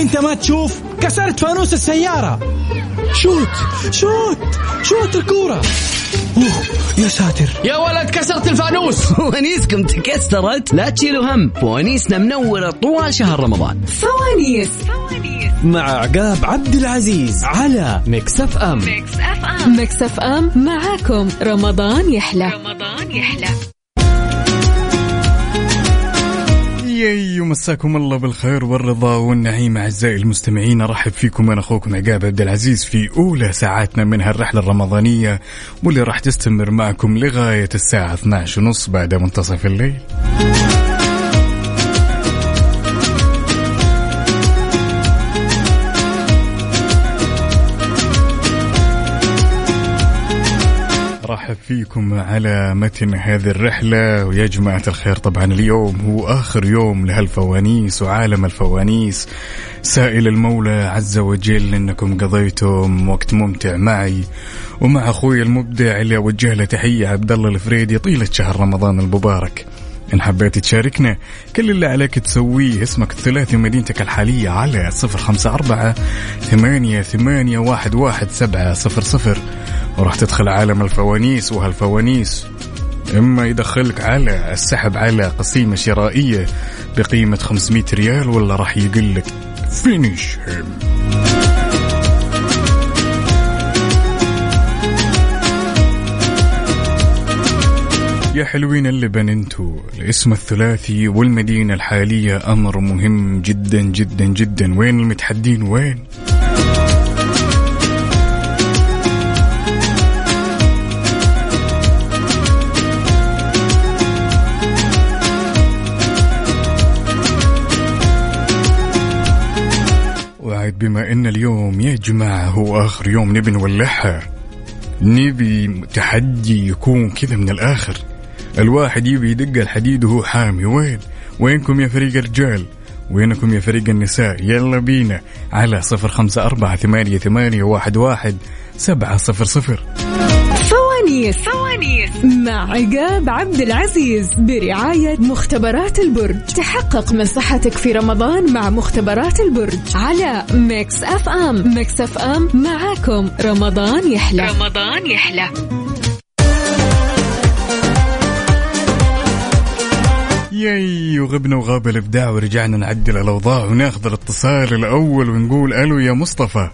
أنت ما تشوف كسرت فانوس السيارة. شوت شوت شوت الكورة. أوه يا ساتر. يا ولد كسرت الفانوس. فوانيسكم تكسرت. لا تشيلوا هم. فوانيسنا منورة طوال شهر رمضان. فوانيس. مع عقاب عبد العزيز على Mix FM. Mix FM. معاكم. رمضان يحلى. رمضان يحلى. ياي مساكم الله بالخير والرضا والنعيم أعزائي المستمعين أرحب فيكم أنا أخوكم عقاب عبد العزيز في أولى ساعاتنا من هالرحلة الرمضانية واللي راح تستمر معكم لغاية الساعة 12 ونص بعد منتصف الليل. رحب فيكم على متن هذه الرحلة ويا جماعة الخير طبعا اليوم هو آخر يوم لهالفوانيس وعالم الفوانيس. سائل المولى عز وجل أنكم قضيتم وقت ممتع معي. ومع أخوي المبدع اللي أوجه له تحية عبد الله الفريدي طيلة شهر رمضان المبارك. إن حبيت تشاركنا كل اللي عليك تسويه اسمك الثلاثي ومدينتك الحالية على صفر خمسة أربعة ثمانية ثمانية واحد واحد سبعة صفر صفر. وراح تدخل عالم الفوانيس وهالفوانيس إما يدخلك على السحب على قسيمة شرائية بقيمة 500 ريال ولا راح يقلك فينيش هيم يا حلوين اللبن انتو الاسم الثلاثي والمدينة الحالية أمر مهم جدا جدا جدا. وين المتحدين؟ وين؟ بما إن اليوم يا جماعة هو آخر يوم نبي نولعها نبي تحدي يكون كذا من الآخر. الواحد يبي يدق الحديد وهو حامي. وين؟ وينكم يا فريق الرجال؟ وينكم يا فريق النساء؟ يلا بينا على صفر خمسة أربعة ثمانية, ثمانية واحد, واحد سبعة صفر صفر. فوانيس فوانيس مع عقاب عبد العزيز برعاية مختبرات البرج. تحقق من صحتك في رمضان مع مختبرات البرج على Mix FM. Mix FM معاكم. رمضان يحلى. رمضان يحلى. ياي وغبنا وغاب الإبداع ورجعنا نعدل الأوضاع وناخذ الاتصال الأول ونقول ألو يا مصطفى.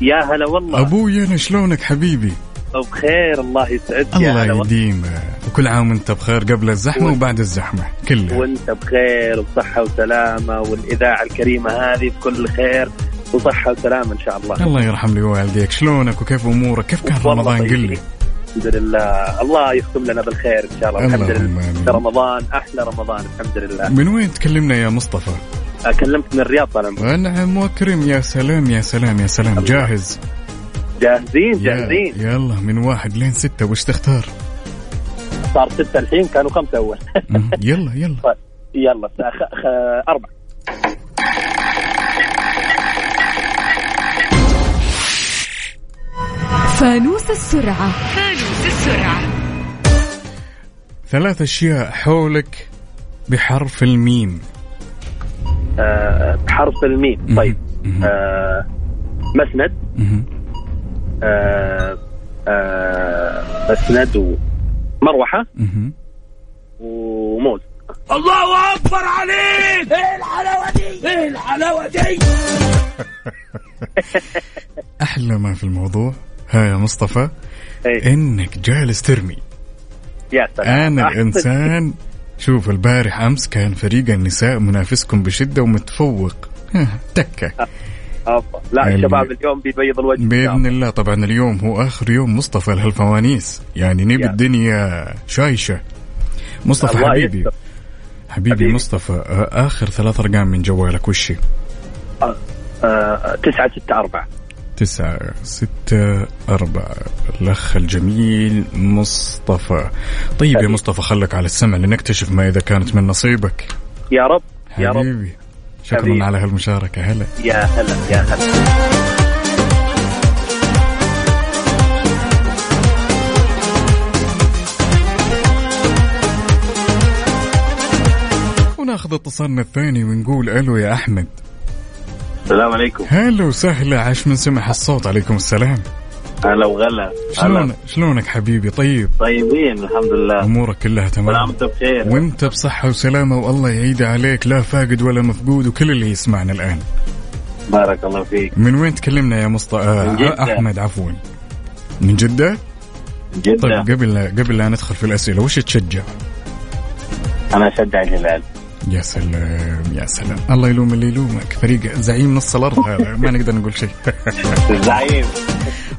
يا هلا والله. أبوي أنا شلونك حبيبي؟ بخير الله يسعدك الله هلا والله. يديم وكل عام وانت بخير قبل الزحمة وانت- وبعد الزحمة كلها. وانت بخير وبصحة وسلامة والإذاعة الكريمة هذه بكل خير وصحة وسلامة إن شاء الله. الله يرحم لي والديك. شلونك وكيف أمورك؟ كيف كان رمضان؟ قل. لي. الحمد لله. الله يختم لنا بالخير إن شاء الله. الحمد لله. رمضان أحلى رمضان الحمد لله. من وين تكلمنا يا مصطفى؟ كلمت من الرياض طال عمرك. نعم وأكرم. يا سلام يا سلام يا سلام. جاهز؟ جاهزين جاهزين. يلا من واحد لين ستة وش تختار؟ صار ستة الحين كانوا خمسة أول. يلا يلا. يلا خ... خ... أربعة. فانوس السرعة. ثلاث أشياء حولك بحرف الميم. آه بحرف الميم. طيب. مهم. آه مسند. آه آه مسند ومروحة مهم. وموز أحلى ما في الموضوع ها يا مصطفى إيه. إنك جالس ترمي يا سلام أنا. الإنسان شوف البارح أمس كان فريق النساء منافسكم بشدة ومتفوق ها، تكة لا يعني- الشباب اليوم بيبيض الوجه بإذن الله. طبعا اليوم هو آخر يوم مصطفى لهالفوانيس يعني نبي يا. الدنيا شايشة مصطفى حبيبي. حبيبي حبيبي. مصطفى آخر ثلاث أرقام من جوالك وش هي؟ آه تسعة ستة أربعة تسعة ستة أربعة الأخ الجميل مصطفى طيب يا حبيبي. مصطفى خلك على السمع لنكتشف ما إذا كانت من نصيبك يا رب يا رب حبيبي شكرا حبيبي. على هالمشاركة. هلا. يا هلا يا هلا. وناخذ اتصالنا الثاني ونقول ألو يا أحمد. السلام عليكم. هلا وسهلا. عاش من سمح الصوت. عليكم السلام. هلا وغلا. شلون شلونك حبيبي؟ طيب. طيبين الحمد لله. أمورك كلها تمام؟ سلامتك بخير وأنت بصحة وسلامة والله يعيد عليك لا فاقد ولا مفقود وكل اللي يسمعنا الآن. بارك الله فيك. من وين تكلمنا يا مصطفى؟ جدة. أحمد عفوا. من جدة؟ جدا طيب قبل قبل لا ندخل في الأسئلة وش تشجع؟ أنا أشجع الهلال. يا سلام يا سلام. الله يلوم اللي يلومك. فريق زعيم نص الأرض هذا ما نقدر نقول شيء. الزعيم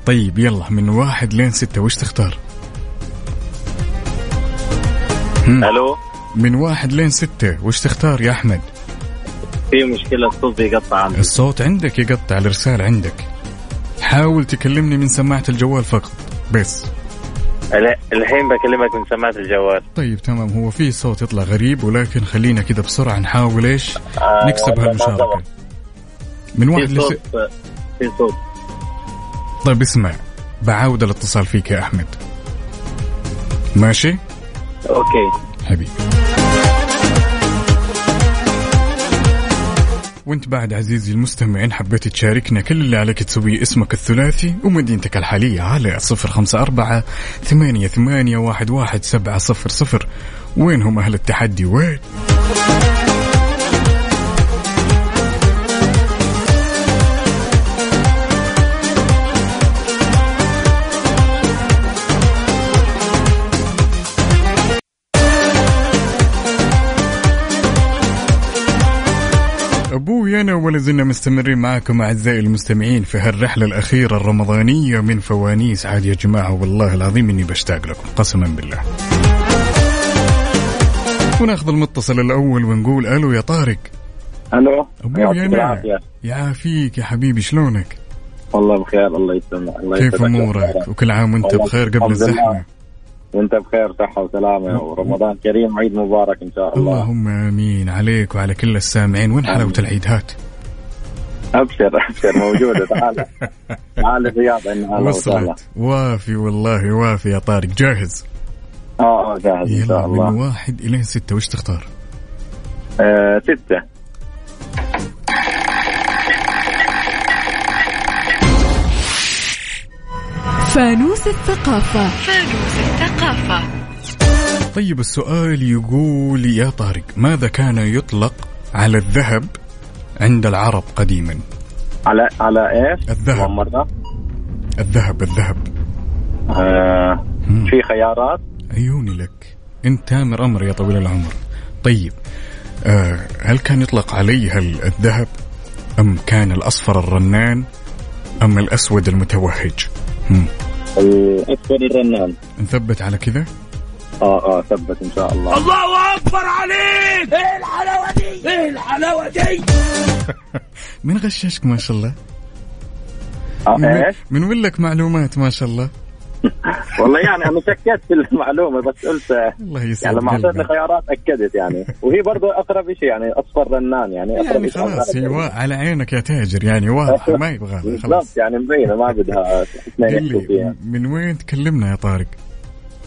طيب يلا من واحد لين ستة وش تختار؟ ألو؟ من واحد لين ستة وش تختار يا أحمد؟ في مشكلة الصوت بيقطع عندي. الصوت عندك يقطع الإرسال عندك. حاول تكلمني من سماعة الجوال فقط بس. ال- الحين بكلمك من سماعة الجوال. طيب تمام. هو في صوت يطلع غريب ولكن خلينا كذا بسرعة نحاول إيش؟ آه، نكسب هالمشاركة. من واحد في لس... صوت في صوت. طيب اسمع بعاود الاتصال فيك يا أحمد. ماشي؟ أوكي. حبيبي. وانت بعد عزيزي المستمع ان حبيت تشاركنا كل اللي عليك تسويه اسمك الثلاثي ومدينتك الحالية على صفر خمسة أربعة ثمانية ثمانية واحد واحد سبعة صفر صفر وين هم أهل التحدي وين أبوي أنا ولا زلنا مستمرين معاكم أعزائي المستمعين في هالرحلة الأخيرة الرمضانية من فوانيس عاد يا جماعة والله العظيم إني بشتاق لكم قسما بالله. وناخذ المتصل الأول ونقول ألو يا طارق ألو أنا العافية يعافيك يا حبيبي شلونك؟ والله بخير الله يسلمك الله كيف. أمورك؟ وكل عام وأنت بخير قبل. الزحمة. وانت بخير صحة وسلامة ورمضان كريم وعيد مبارك إن شاء الله. اللهم آمين. عليك وعلى كل السامعين. وين حلاوة العيد؟ هات؟ أبشر أبشر موجودة. تعال. تعال الرياض وصلت. وافي والله وافي يا طارق. جاهز؟ آه آه جاهز إن يلا شاء من الله واحد إلى ستة. وش تختار؟ آه ستة. فانوس الثقافة. طيب السؤال يقول يا طارق ماذا كان يطلق على الذهب عند العرب قديما؟ على على إيش؟ الذهب. مرة. الذهب الذهب. آه مم. في خيارات؟ عيوني لك. انت تامر أمر يا طويل العمر. طيب آه هل كان يطلق عليها ال- الذهب؟ أم كان الأصفر الرنان؟ أم الأسود المتوهج؟ هم. الاصفر الرنان. نثبت على كذا؟ آه آه ثبت إن شاء الله. الله أكبر عليك! إيه الحلاوة دي؟ إيه الحلاوة دي؟ من غششك ما شاء الله؟ آه من؟ من وين لك معلومات ما شاء الله؟ والله يعني أنا شكيت في المعلومة بس قلت الله يسعد يعني لما اعطيتني. خيارات أكدت يعني. وهي برضه أقرب شيء يعني أصفر رنان يعني أقرب يعني خلاص هي على عينك يا تاجر يعني واضحة ما يبغى خلاص. يعني مبينة ما بدها اثنين من وين تكلمنا يا طارق؟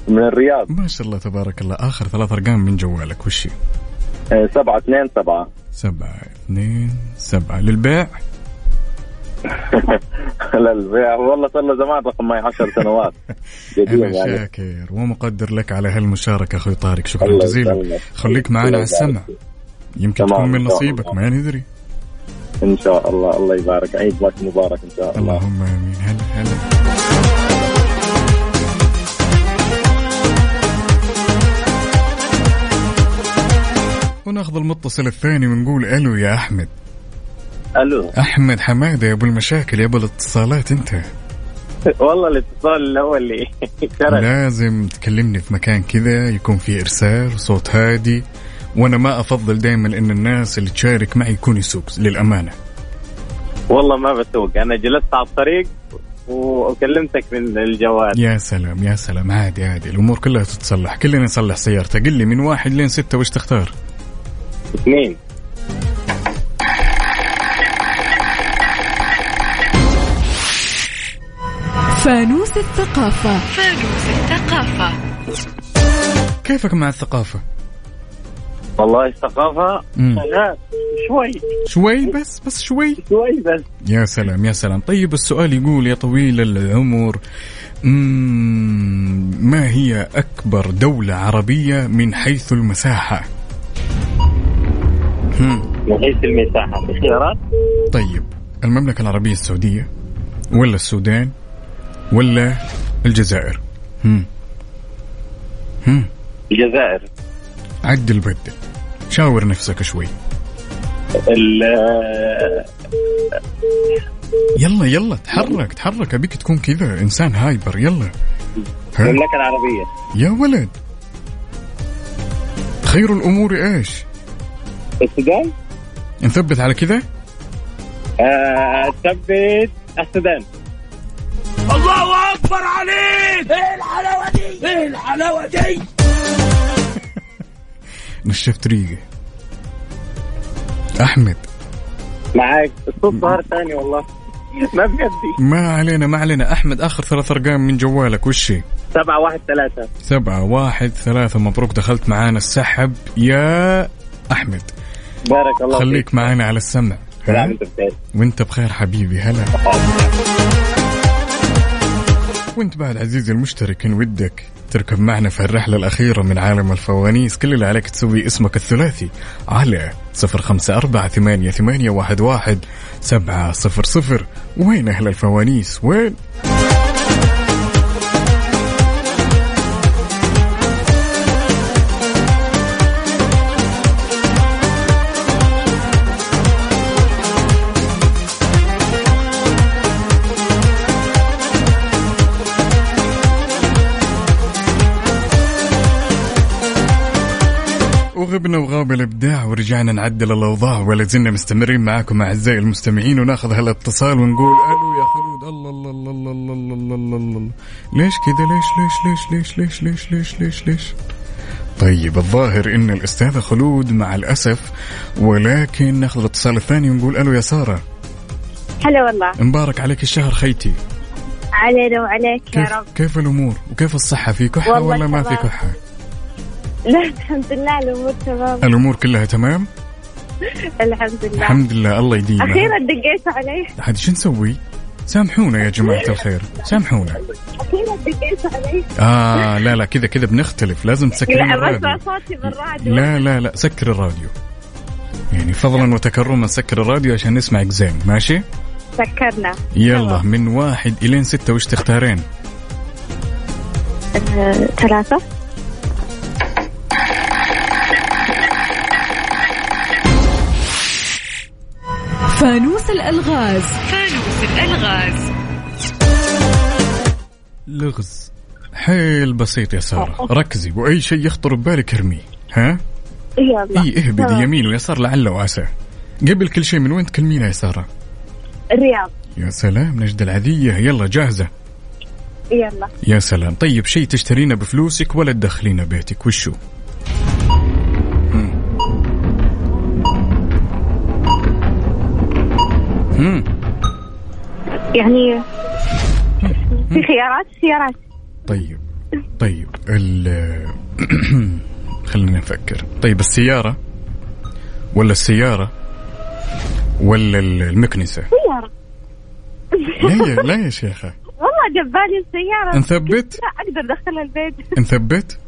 من الرياض. ما شاء الله تبارك الله. آخر ثلاث أرقام من جوالك وش هي؟ آه، سبعة اثنين سبعة. سبعة اثنين سبعة. للبيع؟ للبيع والله صار له زمان رقم معي 10 سنوات. قديم يعني. شاكر. ومقدر لك على هالمشاركة أخوي طارق. شكرا جزيلا. خليك معنا على السمع. يمكن تكون من نصيبك. ما ندري إن شاء الله الله يبارك. عيد لك مبارك إن شاء الله. اللهم آمين. هلا هلا. وناخذ المتصل الثاني ونقول ألو يا أحمد. ألو. أحمد حمادة يا أبو المشاكل يا أبو الاتصالات أنت. والله الاتصال هو اللي لازم تكلمني في مكان كذا يكون فيه إرسال صوت هادي. وأنا ما أفضل دائما إن الناس اللي تشارك معي يكون يسوق للأمانة. والله ما بسوق أنا جلست على الطريق وكلمتك من الجوال. يا سلام يا سلام. عادي عادي. الأمور كلها تتصلح. كلنا نصلح سيارته قل لي من واحد لين ستة وش تختار؟ اثنين. فانوس الثقافة. كيفك مع الثقافة؟ والله الثقافة شوي. شوي بس بس شوي. شوي بس. يا سلام يا سلام. طيب السؤال يقول يا طويل العمر ما هي أكبر دولة عربية من حيث المساحة. من حيث المساحة في خيارات طيب المملكة العربية السعودية ولا السودان ولا الجزائر؟ هم. هم. الجزائر. عدل بدل شاور نفسك شوي. ال- يلا يلا تحرك تحرك. أبيك تكون كذا إنسان هايبر. يلا. ها؟ المملكة العربية. يا ولد. خير الأمور إيش؟ السودان؟ نثبت على كذا؟ آه، ثبت السودان. الله أكبر عليك. إيه الحلاوة دي؟ إيه الحلاوة دي؟ نشفت ريقه أحمد. معاك. الصوت ظهر ثاني والله. ما بيدي ما علينا ما علينا. أحمد آخر ثلاث أرقام من جوالك وش هي؟ سبعة واحد ثلاثة. سبعة واحد ثلاثة. مبروك دخلت معانا السحب. يا أحمد. بارك الله خليك فيك. معانا على السمع. وأنت بخير حبيبي. هلا. وانت بعد عزيزي المشترك إن ودك تركب معنا في الرحلة الأخيرة من عالم الفوانيس كل اللي عليك تسوي اسمك الثلاثي على صفر خمسة أربعة ثمانية, ثمانية واحد, واحد سبعة صفر صفر. وين أهل الفوانيس؟ وين؟ وغبنا وغاب الابداع ورجعنا نعدل الاوضاع ولا زلنا مستمرين معاكم اعزائي المستمعين وناخذ هالاتصال ونقول ألو يا خلود الله الله الله الله الله الله الله الله الله الله ليش كذا ليش ليش ليش ليش ليش ليش ليش ليش ليش طيب الظاهر ان الاستاذه خلود مع الاسف ولكن ناخذ الاتصال الثاني ونقول ألو يا ساره هلا والله مبارك عليك الشهر خيتي علينا وعليك يا كيف رب كيف الأمور وكيف الصحه في كحه ولا ما في. كحه لا الحمد لله الأمور تمام. الأمور كلها تمام؟ الحمد لله. الحمد لله الله يديمها أخيرا دقيت علي عاد شو نسوي؟ سامحونا يا جماعة الخير سامحونا. أخيرا دقيت علي آه لا لا كذا كذا بنختلف لازم تسكرين لا الراديو. صوتي بالراديو. لا لا لا سكر الراديو. يعني فضلا وتكرما سكر الراديو عشان نسمعك زين ماشي؟ سكرنا. يلا من واحد إلين ستة وش تختارين؟ آه، ثلاثة. فانوس الألغاز. فانوس الألغاز. لغز. حيل بسيط يا سارة. ركزي وأي شيء يخطر ببالك ارميه ها؟ يلا. إي اهبدي. يمين ويسار لعل وعسى قبل كل شيء من وين تكلمينا يا سارة؟ الرياض. يا سلام نجد العذية. يلا جاهزة. يلا. يا سلام. طيب شيء تشترينه بفلوسك ولا تدخلينه بيتك؟ وشو؟ يعني في خيارات خيارات. طيب طيب ال خلينا نفكر. طيب السيارة ولا السيارة ولا ال- المكنسة؟ سيارة. لا يا لا يا شيخة. والله جبالي السيارة. نثبت؟ لا أقدر ادخلها البيت. نثبت؟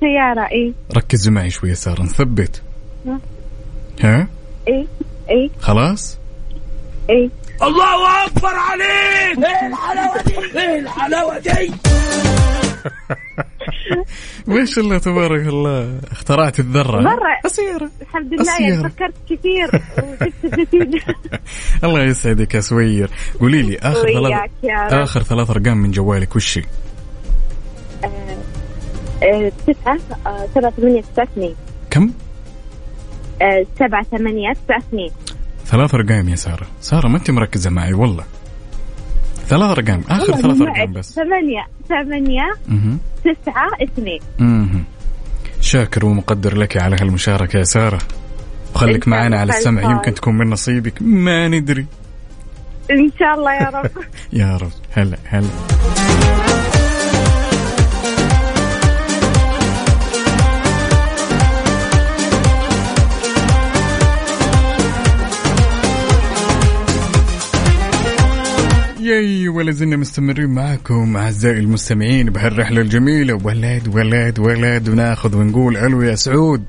سيارة اي ركزي معي شوي يا سارة نثبت. ها؟ اي اي خلاص؟ اي الله أكبر عليك. إيه الحلاوة دي؟ إيه الحلاوة دي؟ ما شاء الله تبارك الله. اخترعت الذرة. مرة. السيارة الحمد لله يعني. فكرت كثير. وجبت النتيجة الله يسعدك يا سوير. قولي لي آخر ثلاث آخر ثلاث أرقام من جوالك وش هي؟ آه، تسعة آه، سبعة ثمانية تسعة اثنين. كم؟ آه، سبعة ثمانية تسعة اثنين. ثلاث أرقام يا سارة. سارة ما أنت مركزة معي والله. ثلاث أرقام آخر ثلاث. أرقام بس. ثمانية ثمانية. تسعة اثنين. شاكر ومقدر لك على هالمشاركة يا سارة. وخليك معنا الله على السمع خلفان. يمكن تكون من نصيبك. ما ندري. إن شاء الله يا رب. يا رب. هلا هلا. ياي ولا زلنا مستمرين معكم أعزائي المستمعين بهالرحلة الجميلة. ولد ولد ولد وناخذ ونقول ألو يا سعود.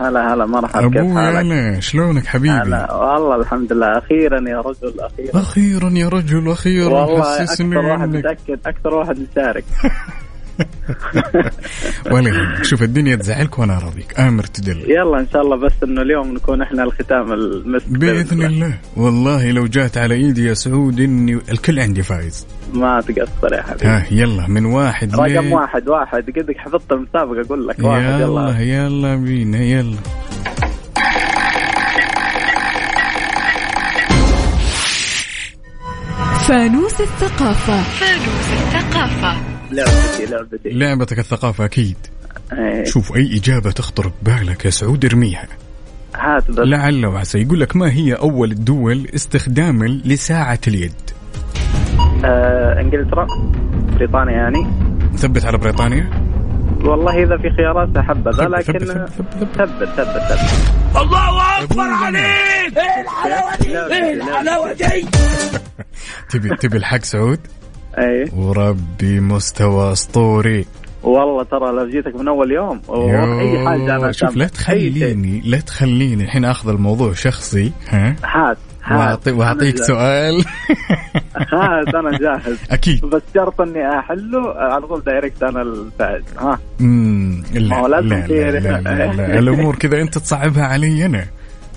هلا هلا مرحبا كيف حالك؟ أنا شلونك حبيبي؟ هلا والله الحمد لله أخيرا يا رجل أخيرا. أخيرا يا رجل أخيرا والله أكثر واحد متأكد أكثر واحد مشارك. ولا يهمك شوف الدنيا تزعلك وأنا راضيك آمر تدل. يلا إن شاء الله بس إنه اليوم نكون إحنا الختام المسك بإذن الله. والله لو جات على إيدي يا سعود إني الكل عندي فايز. ما تقصر يا حبيبي. ها يلا من واحد رقم لين- واحد واحد. قدك حفظت المسابقة أقول لك واحد يلا. يلا يلا بينا يلا. فانوس الثقافة. لعبتي لعبتي لعبتك الثقافة أكيد. إيه، شوف أي إجابة تخطر ببالك يا سعود ارميها. هات بس. لعل وعسى. يقول لك ما هي أول الدول استخداما لساعة اليد؟ آه إنجلترا بريطانيا يعني. ثبت على بريطانيا. والله إذا في خيارات حبذا ثبت- لكن ثبت- ثبت- ثبت. ثبت ثبت الله أكبر عليك! إيه الحلاوه دي؟ إيه الحلاوه دي؟ تبي تبي الحق سعود؟ اي وربي مستوى أسطوري. والله ترى لو جيتك من أول يوم أي حاجة أنا شوف لا. تخليني لا تخليني الحين آخذ الموضوع شخصي ها؟ هات واعطي وأعطيك أنا سؤال. هات أنا جاهز. أكيد. بس شرط إني أحله على طول دايركت أنا الفائز ها؟ امم لا لا لا, لا, لا, لا. الأمور كذا أنت تصعبها علي أنا.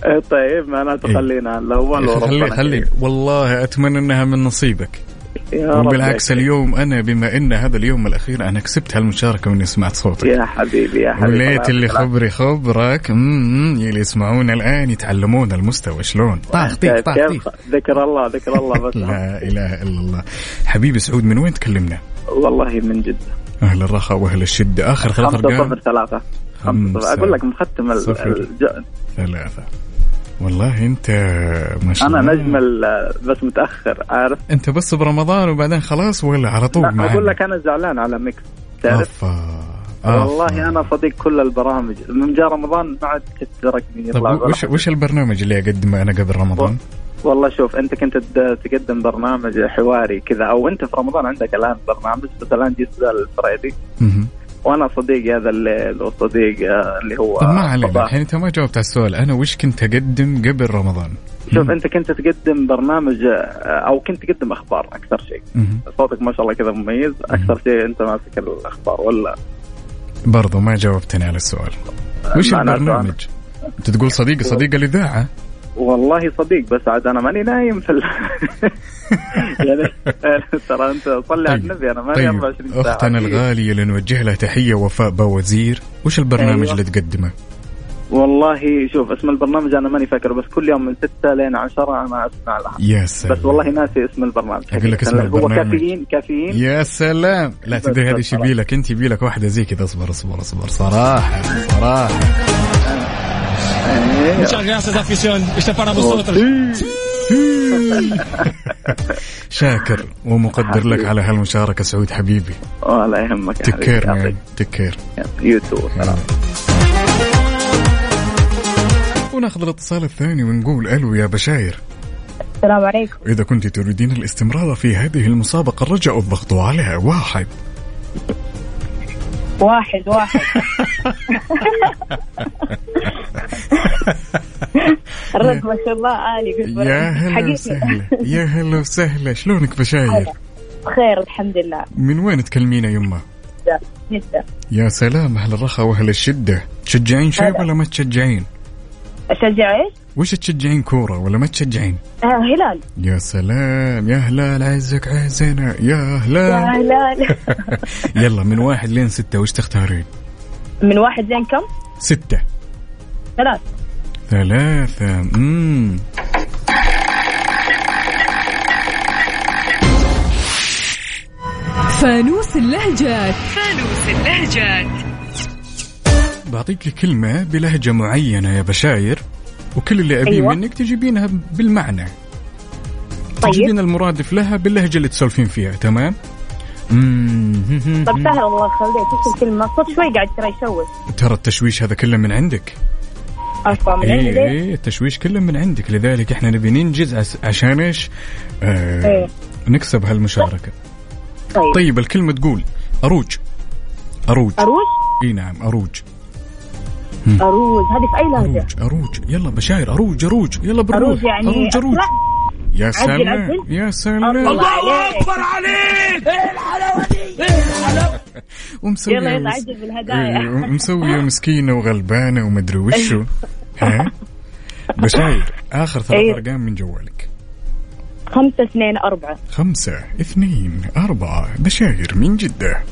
إيه طيب ما تخلينا. الأول يا أخي خلي خلي والله أتمنى إنها من نصيبك. يا رب. اليوم أنا بما إن هذا اليوم الأخير أنا كسبت هالمشاركة واني سمعت صوتك. يا حبيبي يا حبيبي وليت اللي خبري خبرك. اللي يسمعون الآن يتعلمون المستوى شلون. طاخ كيف طاخ ذكر الله ذكر الله بس. لا إله إلا الله. حبيبي سعود من وين تكلمنا؟ والله من جد أهل الرخاء وأهل الشدة. آخر ثلاث خمسة ارقام صفر ثلاثة. خمسة خمسة أقول لك مختم. الج... ثلاثة. والله انت ما شاء الله. نجم ال- بس متأخر عارف؟ انت بس برمضان وبعدين خلاص ولا على طول لا أقول لك أنا زعلان على ميكس تعرف. والله أنا صديق كل البرامج. من جاء رمضان ما عاد تتركني طيب وش. وش البرنامج اللي اقدمه أنا قبل رمضان؟ والله شوف أنت كنت تقدم برنامج حواري كذا أو أنت في رمضان عندك الآن برنامج بس الآن جيت الفريدي. مهم. وأنا صديق هذا الليل وصديق آه، اللي هو طب ما علينا. الحين أنت ما جاوبت على السؤال أنا وش كنت أقدم قبل رمضان؟ شوف أنت كنت تقدم برنامج آه، أو كنت تقدم أخبار أكثر شيء. صوتك ما شاء الله كذا مميز أكثر شيء أنت ماسك الأخبار ولا برضو ما جاوبتني على السؤال وش معناته البرنامج؟ أنت تقول صديقي صديق الإذاعة والله صديق بس عاد أنا ماني نايم في ال... يعني ترى أنت صلي على النبي أنا ماني طيب 24 ساعة. أختنا الغالية اللي نوجه لها تحية وفاء باوزير وش البرنامج أيوة. اللي تقدمه؟ والله شوف اسم البرنامج أنا ماني فاكره بس كل يوم من 6 لين 10 أنا أسمع لها. يا سلام. بس والله ناسي اسم البرنامج. أقول لك اسم هو البرنامج. كافيين كافيين. يا سلام. لا تدري هذه إيش يبي لك أنت يبي لك واحدة زي كذا اصبر اصبر اصبر. صراحة صراحة. Muchas gracias, afición. Este es para vosotros. شاكر ومقدر لك على هالمشاركة سعود حبيبي. ولا يهمك تكير مان تكير يوتيوب سلام. وناخذ الاتصال الثاني ونقول ألو يا بشاير. السلام عليكم. إذا كنت تريدين الاستمرار في هذه المسابقة الرجاء الضغط على واحد. واحد واحد. الرد ما شاء الله عالي يا هلا. وسهلا. يا هلا وسهلا. شلونك بشاير؟ بخير الحمد لله. من وين تكلمينا يمه جدا جدا يا سلام أهل الرخاء وأهل الشدة. تشجعين شيء ولا ما تشجعين؟ أشجع إيش؟ وش تشجعين كورة ولا ما تشجعين؟ آه هلال. يا سلام يا هلال عزك عزنا. يا يا هلال. هلال يلا من واحد لين ستة وش تختارين؟ من واحد زين كم؟ ستة. ثلاث ثلاثة مم. فانوس اللهجات بعطيك كلمة بلهجة معينة يا بشاير وكل اللي أبيه أيوة. منك تجيبينها بالمعنى طيب. تجيبين المرادف لها باللهجة اللي تسولفين فيها تمام؟ مم. طب سهل الله يخليك إيش الكلمة؟ صوت شوي قاعد ترى يشوش ترى التشويش هذا كله من عندك أصلا من عندي إيه ليش؟ إيه التشويش كله من عندك. لذلك إحنا نبي ننجز عشان إيش؟ آه إيه. نكسب هالمشاركة. طيب. طيب الكلمة تقول أروج. أروج. أروج؟ إي نعم أروج. أروج. هذه في أي لهجة؟ أروج أروج. يلا بشاير. أروج أروج. يلا بنروح أروج يعني أروج أروج؟ يا سلام. يا سلام. الله. الله أكبر عليك. إيه الحلاوة دي؟ إيه الحلاوة ومسوية يلا يلا عجل بالهدايا إيه، ومسوية مسكينة وغلبانة ومدري وشو. ها؟ بشاير آخر ثلاث أيوه. أرقام من جوالك. خمسة اثنين أربعة. خمسة اثنين أربعة. بشاير من جدة؟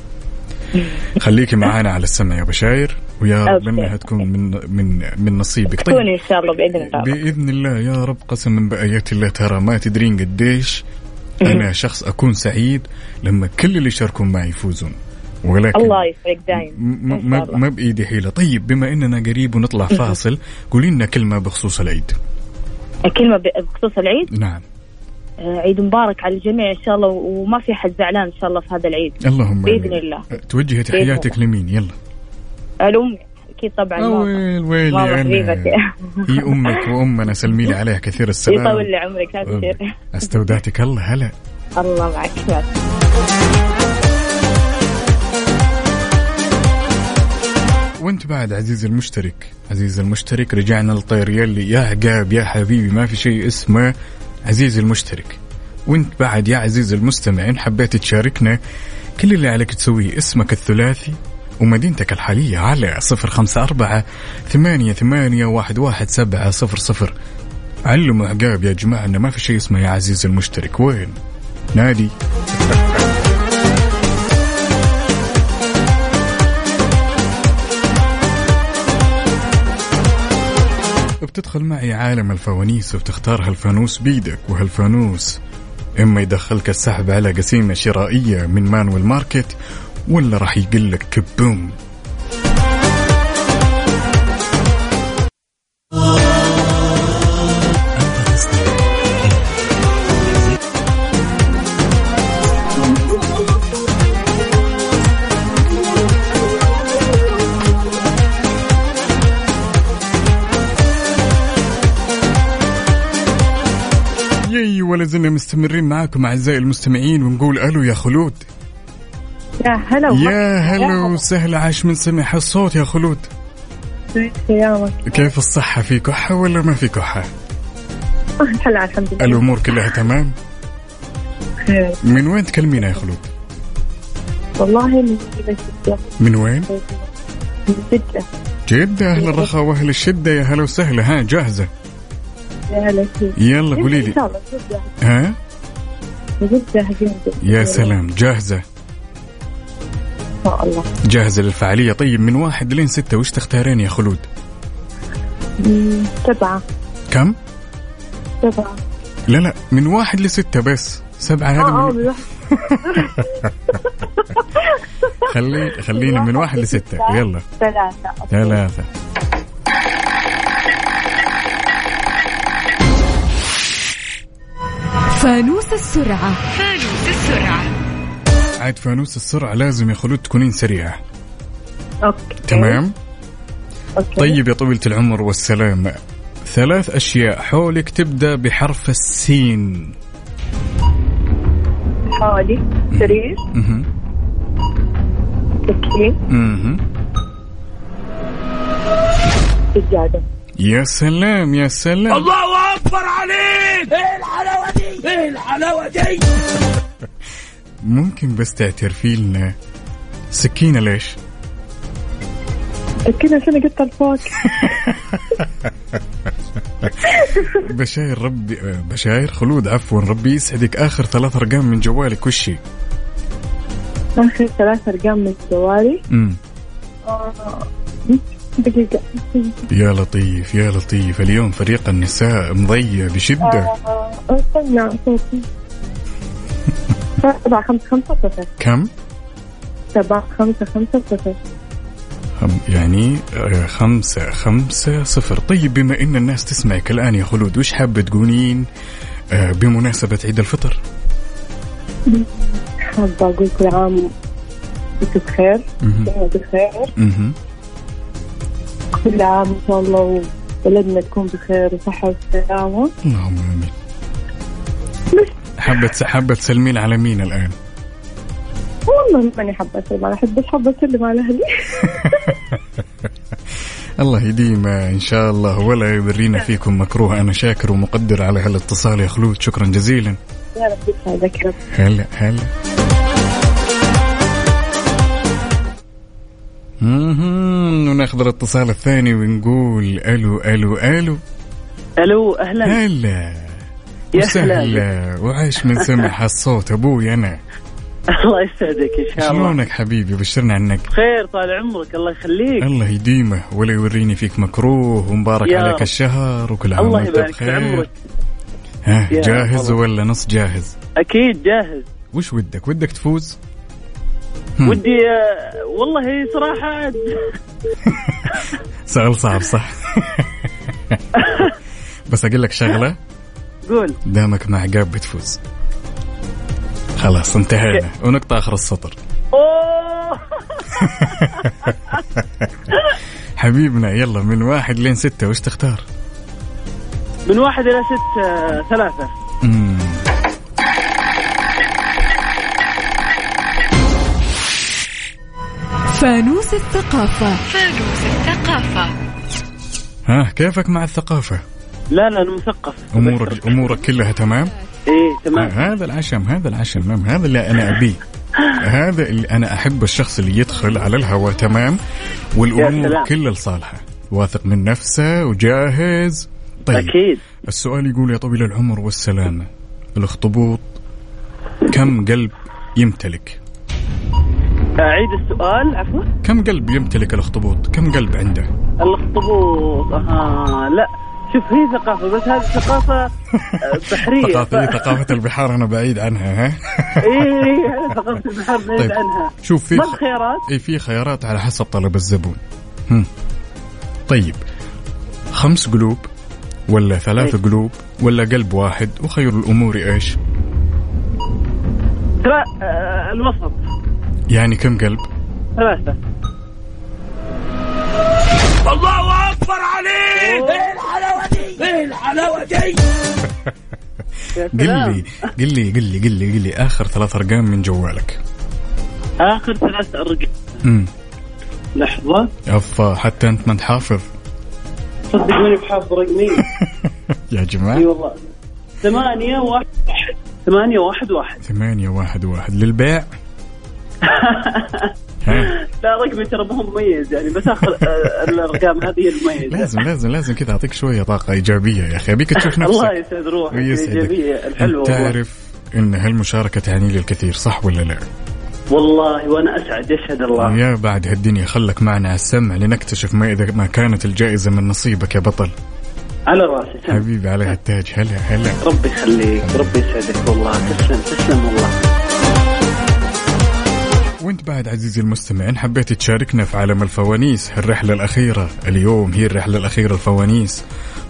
خليكي معانا على السمع يا بشاير ويا رب. إنها تكون من من من نصيبك. طيب تكوني إن شاء الله بإذن الله. بإذن الله يا رب قسما بآيات الله ترى ما تدرين قديش. أنا شخص أكون سعيد لما كل اللي يشاركون معي يفوزون. ولكن الله يسعدك دايم ما بإيدي حيلة. طيب بما إننا قريب ونطلع فاصل قولي لنا كلمة بخصوص العيد. كلمة ب- بخصوص العيد؟ نعم. آه، عيد مبارك على الجميع إن شاء الله وما في حد زعلان إن شاء الله في هذا العيد. اللهم آمين. الله. توجهي تحياتك لمين؟ يلا. الأم أكيد طبعا. ماما ويل حبيبتي هي أمك وأمنا سلمي لي عليها كثير السلام. يطول لي عمرك أستودعتك الله هلا. الله معك. وانت بعد عزيزي المشترك. عزيزي المشترك رجعنا للطير يلي يا عقاب يا حبيبي ما في شيء اسمه عزيزي المشترك. وانت بعد يا عزيزي المستمع ان حبيت تشاركنا كل اللي عليك تسويه. اسمك الثلاثي ومدينتك الحالية على صفر خمسة أربعة ثمانية ثمانية واحد واحد سبعة صفر صفر. علموا عقاب يا جماعة إنه ما في شيء اسمه يا عزيزي المشترك. وين؟ نادي. بتدخل معي عالم الفوانيس وبتختار هالفانوس بيدك وهالفانوس. إما يدخلك السحب على قسيمة شرائية من مانويل ماركت ولا راح يقلك كبوم. يي ولا زلنا مستمرين معاكم أعزائي المستمعين ونقول ألو يا خلود. يا هلا يا هلا وسهلا عاش من سمع الصوت يا خلود. كيف الصحة في كحة ولا ما في كحة؟ الحمد لله. الأمور كلها تمام؟ خير. من وين تكلمينا يا خلود؟ والله من جدة. من وين؟ من جدة. جدة أهل الرخاء وأهل الشدة. يا هلا وسهلا ها جاهزة. يلا قولي لي. شاء الله جدة. ها؟ يا سلام جاهزة؟ إن شاء الله. جاهزة للفعالية. طيب من واحد لين ستة وش تختارين يا خلود؟ سبعة. كم؟ سبعة. لا لا من واحد لستة بس. سبعة هذا آه آه من... خلي خلينا من واحد لستة. يلا. ثلاثة ثلاثة. فانوس السرعة. عاد فانوس السرعة لازم يا خلود تكونين سريعة. okay. تمام؟ okay. طيب يا طويلة العمر والسلامة ثلاث أشياء حولك تبدأ بحرف السين. حوالي سرير. مهم. سجادة يا سلام يا سلام. الله أكبر عليك! إيه الحلاوة دي؟ إيه الحلاوة دي؟ ممكن بس تعترفي لنا. سكينة ليش؟ كذا عشان قلت الفوق بشاير ربي بشاير خلود عفوا ربي يسعدك. آخر ثلاث أرقام من جوالك وش هي؟ آخر ثلاث أرقام من جوالي؟ مم. دقيقة. يا لطيف يا لطيف. اليوم فريق النساء مضيع بشدة. آه، استنى صوتي سبعة خمسة خمسة صفر. كم؟ سبعة خمسة خمسة صفر. يعني آه، خمسة خمسة صفر. طيب بما إن الناس تسمعك الآن يا خلود وش حابة تقولين آه، بمناسبة عيد الفطر؟ حابة أقول كل عام وأنتم بخير. جميع بخير. كل عام إن شاء الله وبلدنا تكون بخير وصحة وسلامة. اللهم آمين. بس حابة حابة تسلمين على مين الآن؟ والله ماني حابة أسلم على أحد بس حابة أسلم على أهلي. الله يديم إن شاء الله ولا يورينا فيكم مكروه. أنا شاكر ومقدر على هالاتصال يا خلود شكرا جزيلا. يا رب يسعدك رب. هلا هلا. وناخذ الاتصال الثاني ونقول ألو ألو ألو. ألو أهلا. هلا. يا وسهلا. وعاش من سمع هالصوت أبوي أنا. الله يسعدك إن شاء الله. شلونك حبيبي؟ بشرنا عنك. خير طال عمرك. الله يخليك. الله يديمه ولا يوريني فيك مكروه ومبارك عليك. الشهر وكل عام وأنت بخير. عمرك. ها جاهز. ولا نص جاهز؟ أكيد جاهز. وش ودك؟ ودك تفوز. ودي آه، والله صراحة سؤال صعب صح؟ بس أقول لك شغلة. قول. دامك مع عقاب بتفوز. خلاص انتهينا. ونقطة آخر السطر. حبيبنا يلا من واحد لين ستة وش تختار؟ من واحد إلى ست آه، ثلاثة مم. فانوس الثقافة. ها كيفك مع الثقافة؟ لا لا أنا مثقف. أمورك أمورك كلها تمام؟ إيه تمام. هذا العشم هذا العشم هذا اللي أنا أبيه. هذا اللي أنا احب الشخص اللي يدخل على الهواء تمام؟ سلام. كلها لصالحه. واثق من نفسه وجاهز. طيب أكيد. السؤال يقول يا طويل العمر والسلامة الاخطبوط كم قلب يمتلك؟ أعيد السؤال عفوا. كم قلب يمتلك الاخطبوط؟ كم قلب عنده؟ الاخطبوط أها لا. شوف هي ثقافة بس هذه ثقافة آه، بحرية. ثقافة ثقافة البحار أنا بعيد عنها ها؟ إيه إيه، ثقافة البحر بعيد طيب عنها. شوف في ما الخيارات؟ اي في خيارات على حسب طلب الزبون. هم. طيب خمس قلوب ولا ثلاث إيه. قلوب ولا قلب واحد؟ وخير الأمور إيش؟ ترى آه، الوسط. يعني كم قلب؟ ثلاثة الله أكبر عليك! إيه الحلاوه دي إيه الحلاوه دي قل. لي قل لي قل لي قل لي. قل لي آخر ثلاث أرقام من جوالك. آخر ثلاث أرقام. امم لحظة. أفا حتى أنت ما انت حافظ صدق ماني بحافظ رقمي. يا أي جماعة والله. ثمانية واحد واحد. ثمانية واحد واحد. ثمانية واحد واحد. للبيع؟ لا رقمي ترى ما هو مميز يعني بس آخر آه، الأرقام هذه هي المميزة. لازم لازم لازم كذا أعطيك شوية طاقة إيجابية يا أخي. أبيك تشوف نفسك. الله يسعد روحك أنت والله. تعرف إن هالمشاركة تعني لي الكثير صح ولا لا؟ والله وأنا أسعد يشهد الله. يا بعد هالدنيا خلك معنا على السمع لنكتشف ما إذا ما كانت الجائزة من نصيبك يا بطل. على راسي. حبيبي عليها التاج هلا هلا. ربي يخليك ربي يسعدك والله. تسلم تسلم والله. بعد عزيزي المستمع ان حبيت تشاركنا في عالم الفوانيس. الرحلة الأخيرة اليوم هي الرحلة الأخيرة الفوانيس.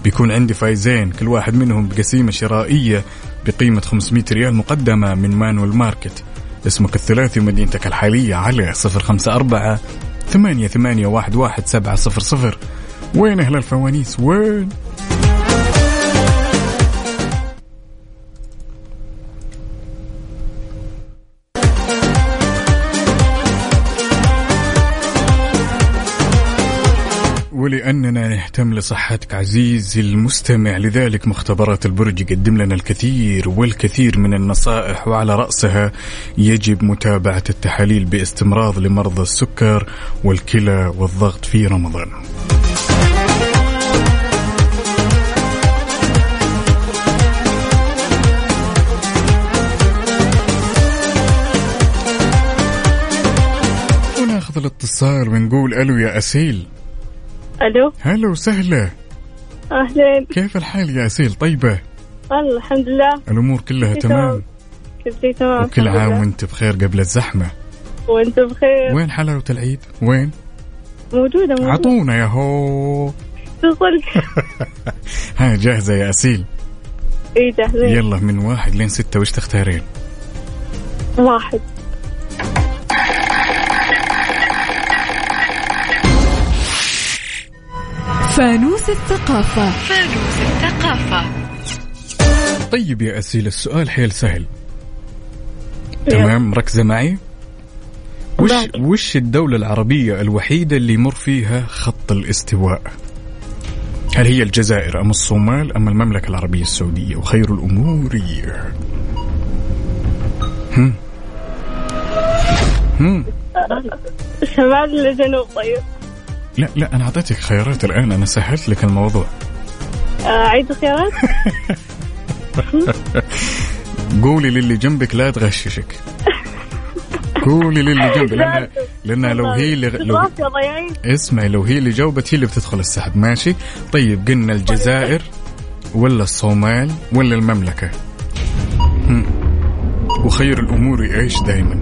بيكون عندي فايزين كل واحد منهم بقسيمة شرائية بقيمة 500 ريال مقدمة من Manuel Market. اسمك الثلاثي ومدينتك الحالية على 054 ثمانية ثمانية واحد واحد سبعة صفر صفر. وين أهل الفوانيس؟ وين؟ ولأننا نهتم لصحتك عزيزي المستمع. لذلك مختبرات البرج يقدم لنا الكثير والكثير من النصائح وعلى رأسها يجب متابعة التحاليل باستمرار لمرضى السكر والكلى والضغط في رمضان. وناخذ الاتصال ونقول ألو يا أسيل. ألو؟ هلا وسهلا. أهلين. كيف الحال يا أسيل؟ طيبة؟ والله الحمد لله. الأمور كلها تمام؟ كل شيء تمام؟ وكل عام. وأنت بخير قبل الزحمة. وأنت بخير. وين حلاوة العيد؟ وين؟ موجودة موجودة. عطونا يا هو. ها جاهزة يا أسيل؟ اي جاهزين يلا من واحد لين ستة وش تختارين؟ واحد. فانوس الثقافة. طيب يا أسيل السؤال حيل سهل. تمام مركزة معي. وش وش الدولة العربية الوحيدة اللي يمر فيها خط الاستواء؟ هل هي الجزائر أم الصومال أم المملكة العربية السعودية؟ وخير الأمور. هم. هم. شمال الجنوب طيب. لا لا أنا أعطيتك خيارات الآن أنا سهلت لك الموضوع. آه، عيد الخيارات؟ قولي للي جنبك لا تغششك. قولي للي جنبك لأن لأنها لو هي اللي لو اسمعي لو هي اللي جاوبت هي اللي بتدخل السحب ماشي؟ طيب قلنا الجزائر ولا الصومال ولا المملكة؟ هم. وخير الأمور إيش دائما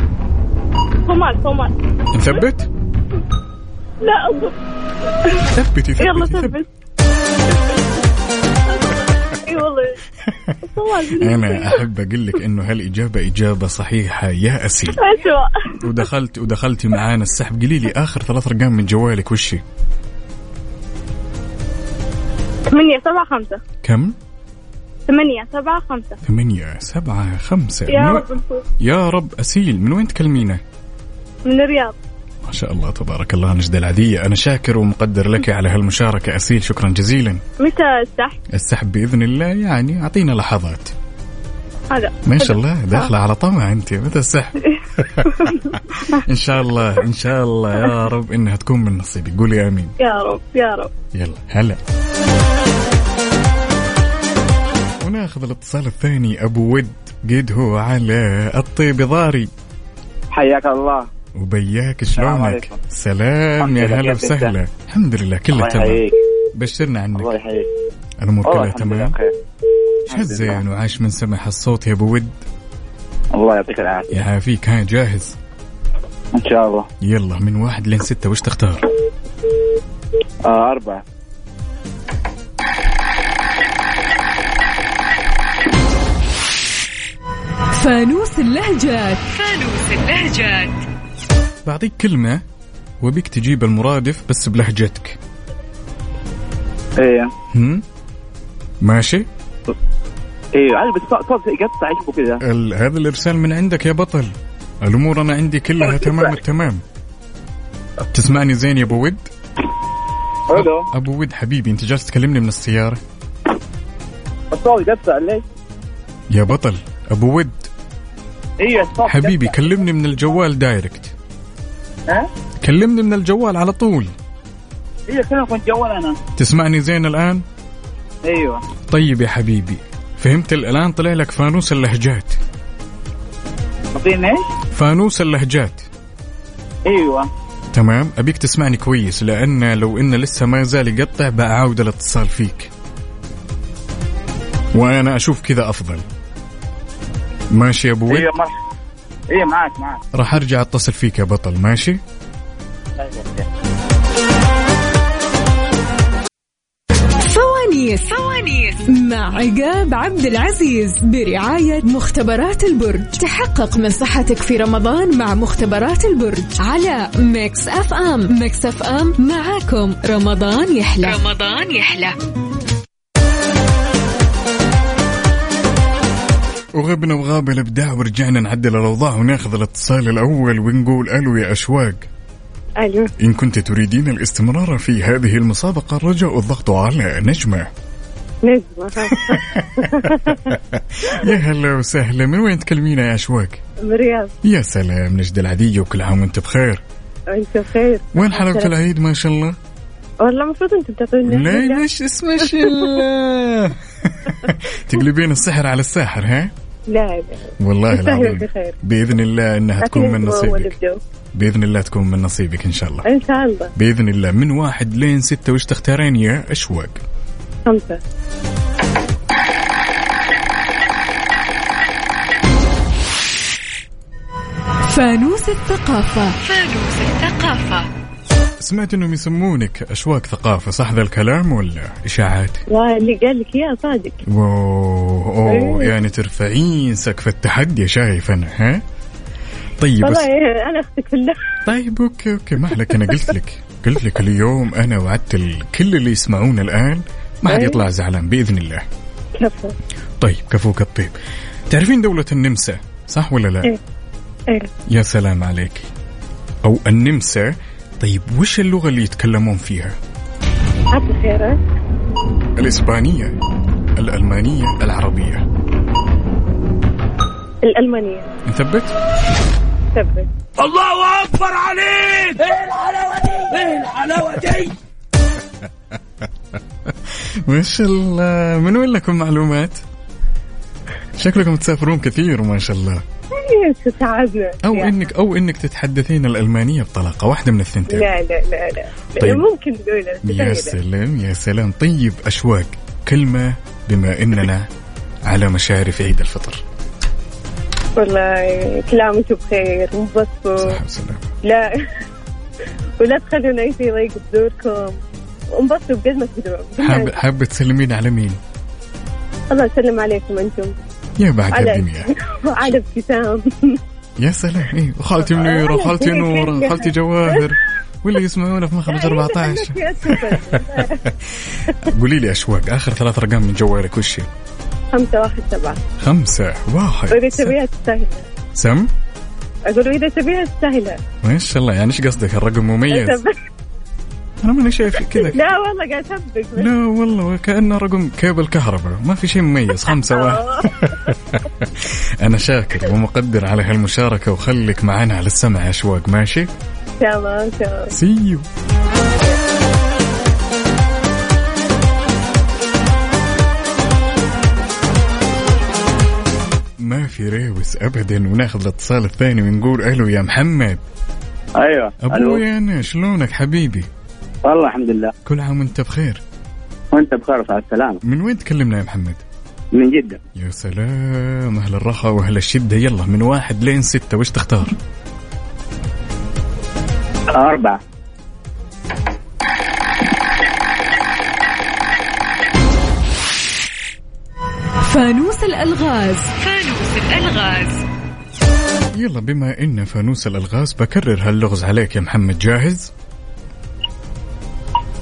صومال صومال. نثبت؟ لا أصبر. ثبتي ثبتي يلا ثبت. أي والله. صومال أنا أحب أقول لك إنه هالإجابة إجابة صحيحة يا أسيل. أسوأ ودخلت ودخلتي معانا السحب. قولي لي آخر ثلاث أرقام من جوالك وش هي؟ ثمانية سبعة خمسة. كم؟ ثمانية سبعة خمسة. ثمانية سبعة خمسة. يا من رب يا رب أسيل من وين تكلمينا؟ من الرياض. ما شاء الله تبارك الله نجدة العدية أنا شاكر ومقدر لك على هالمشاركة أسيل شكرا جزيلا. متى السحب؟ السحب بإذن الله يعني أعطينا لحظات. هذا. ما شاء الله داخلة على طمع أنت. متى السحب؟ إن شاء الله إن شاء الله. يا رب إنها تكون من نصيبي قولي آمين. يا رب يا رب. يلا هلا. وناخذ الاتصال الثاني أبو ود. قد هو على الطيب ضاري حياك الله. وبياك شلونك. سلام يا هلا؟ وسهلا. الحمد لله كله الله تمام. يحييك. بشرنا الله عنك يحييك. الأمور كلها تمام؟ بخير. شو زين وعاش من سمح الصوت يا أبو ود؟ الله يعطيك العافية. يعافيك ها جاهز؟ إن شاء الله. يلا من واحد لين ستة. وش تختار؟ آه أربعة. فانوس اللهجات. فانوس اللهجات. بعطيك كلمة وبيك تجيب المرادف بس بلهجتك. إيه. هم؟ ماشي؟ إيه عادي بس صوت يقطع كذا هذا الإرسال من عندك يا بطل. الأمور أنا عندي كلها تمام التمام. تسمعني زين يا أبو ود؟ حلو أبو ود حبيبي أنت جالس تكلمني من السيارة؟ الصوت يقطع ليش؟ يا بطل أبو ود. الصوت حبيبي كلمني من الجوال دايركت. ها؟ كلمني من الجوال على طول. إيه كنا كنت جوال أنا؟ تسمعني زين الآن؟ أيوه. طيب يا حبيبي فهمت الآن طلع لك فانوس اللهجات. مطين إيش؟ فانوس اللهجات. أيوه. تمام أبيك تسمعني كويس لأن لو انه لسه ما زال يقطع بعاود الاتصال فيك. وأنا أشوف كذا أفضل. ماشي يا أبو ود؟ أيوه مرحبا إيه معاك معاك. راح أرجع أتصل فيك يا بطل ماشي؟ فوانيس فوانيس. مع عقاب عبد العزيز برعاية مختبرات البرج. تحقق من صحتك في رمضان مع مختبرات البرج على Mix FM. Mix FM معاكم. رمضان يحلى. رمضان يحلى. وغبنا وغاب الأبداع ورجعنا نعدل الأوضاع وناخذ الاتصال الأول ونقول ألو يا أشواق. ألو. إن كنت تريدين الاستمرار في هذه المسابقة رجاء الضغط على نجمة. نجمة. يا هلا وسهلا. من وين تكلمينا يا أشواق؟ مرياض يا سلام نجد العدية وكل عام وأنت بخير. انت بخير. وين حلاوة العيد؟ ما شاء الله. والله المفروض انت بتعطيني لا مش اسمه الله تقلبين السحر على الساحر ها؟ لا لا. والله العظيم. بخير. بإذن الله أنها تكون من نصيبك. بإذن الله تكون من نصيبك إن شاء الله. إن شاء الله. بإذن الله. من واحد لين ستة وش تختارين يا أشواق خمسة. فانوس الثقافة. فانوس الثقافة. سمعت إنهم يسمونك أشواق ثقافة صح ذا الكلام ولا إشاعات؟ لا اللي قال لك إياه صادق أوه إيه. يعني ترفعين سقف التحدي شايف أنا ها؟ طيب بس والله أنا أختك في الله طيب okay okay ما عليك أنا قلت لك قلت لك اليوم أنا وعدت كل اللي يسمعونا الآن ما حد إيه. يطلع زعلان بإذن الله كفو طيب كفوك الطيب تعرفين دولة النمسا صح ولا لا؟ إيه. إيه يا سلام عليك أو النمسا طيب وش اللغة اللي يتكلمون فيها؟ عطي خيرك الإسبانية الألمانية العربية الألمانية نثبت؟ ثبت الله أكبر عليك إيه الحلاوة دي إيه الحلاوة دي ما شاء الله من وين لكم معلومات؟ شكلكم تسافرون كثير ما شاء الله. تعبنا أو. انك أو إنك تتحدثين الألمانية بطلاقة واحدة من الثنتين. لا لا لا لا. طيب. ممكن نقولها يا سهلة. سلام يا سلام. طيب أشواق كلمة بما إننا على مشارف عيد الفطر. والله كل عام وأنتم بخير وسلام لا. ولا تخلونا اي شيء يضيق صدوركم وانبسطوا بقد ما تقدرون حاب حابة تسلمين على مين؟ الله يسلم عليكم أنتم. يا بعد على الدنيا. وعلى ابتسام. يا سلام. إيه وخالتي منيره وخالتي نوره وخالتي جواهر واللي يسمعونا في مخرج 14 قولي لي أشواق آخر ثلاث أرقام من جوالك وش هي؟ خمسة واحد سبعة. خمسة واحد. وإذا تبيها تستاهل. سم؟ أقول وإذا تبيها تستاهل. ما شاء الله يعني إيش قصدك؟ الرقم مميز. أنا ماني شايف كذا. لا والله قاعد أثبت بس. لا والله كأنه رقم كيبل كهرباء. ما في شيء مميز خمسة واحد. أنا شاكر ومقدر على هالمشاركة وخليك معنا على السمع يا أشواق. ماشي؟ شاء الله سيو ما في ريوس ابدا وناخذ الاتصال الثاني ونقول ألو يا محمد. أيوه أبوي أنا شلونك حبيبي؟ والله الحمد لله. كل عام وانت بخير. وانت بخير وعلى السلامة. من وين تكلمنا يا محمد؟ من جدة. يا سلام أهل الرخاء وأهل الشدة. يلا من واحد لين ستة وش تختار؟ أربعة. فانوس الألغاز. فانوس الألغاز. يلا بما إن فانوس الألغاز بكرر هاللغز عليك يا محمد جاهز؟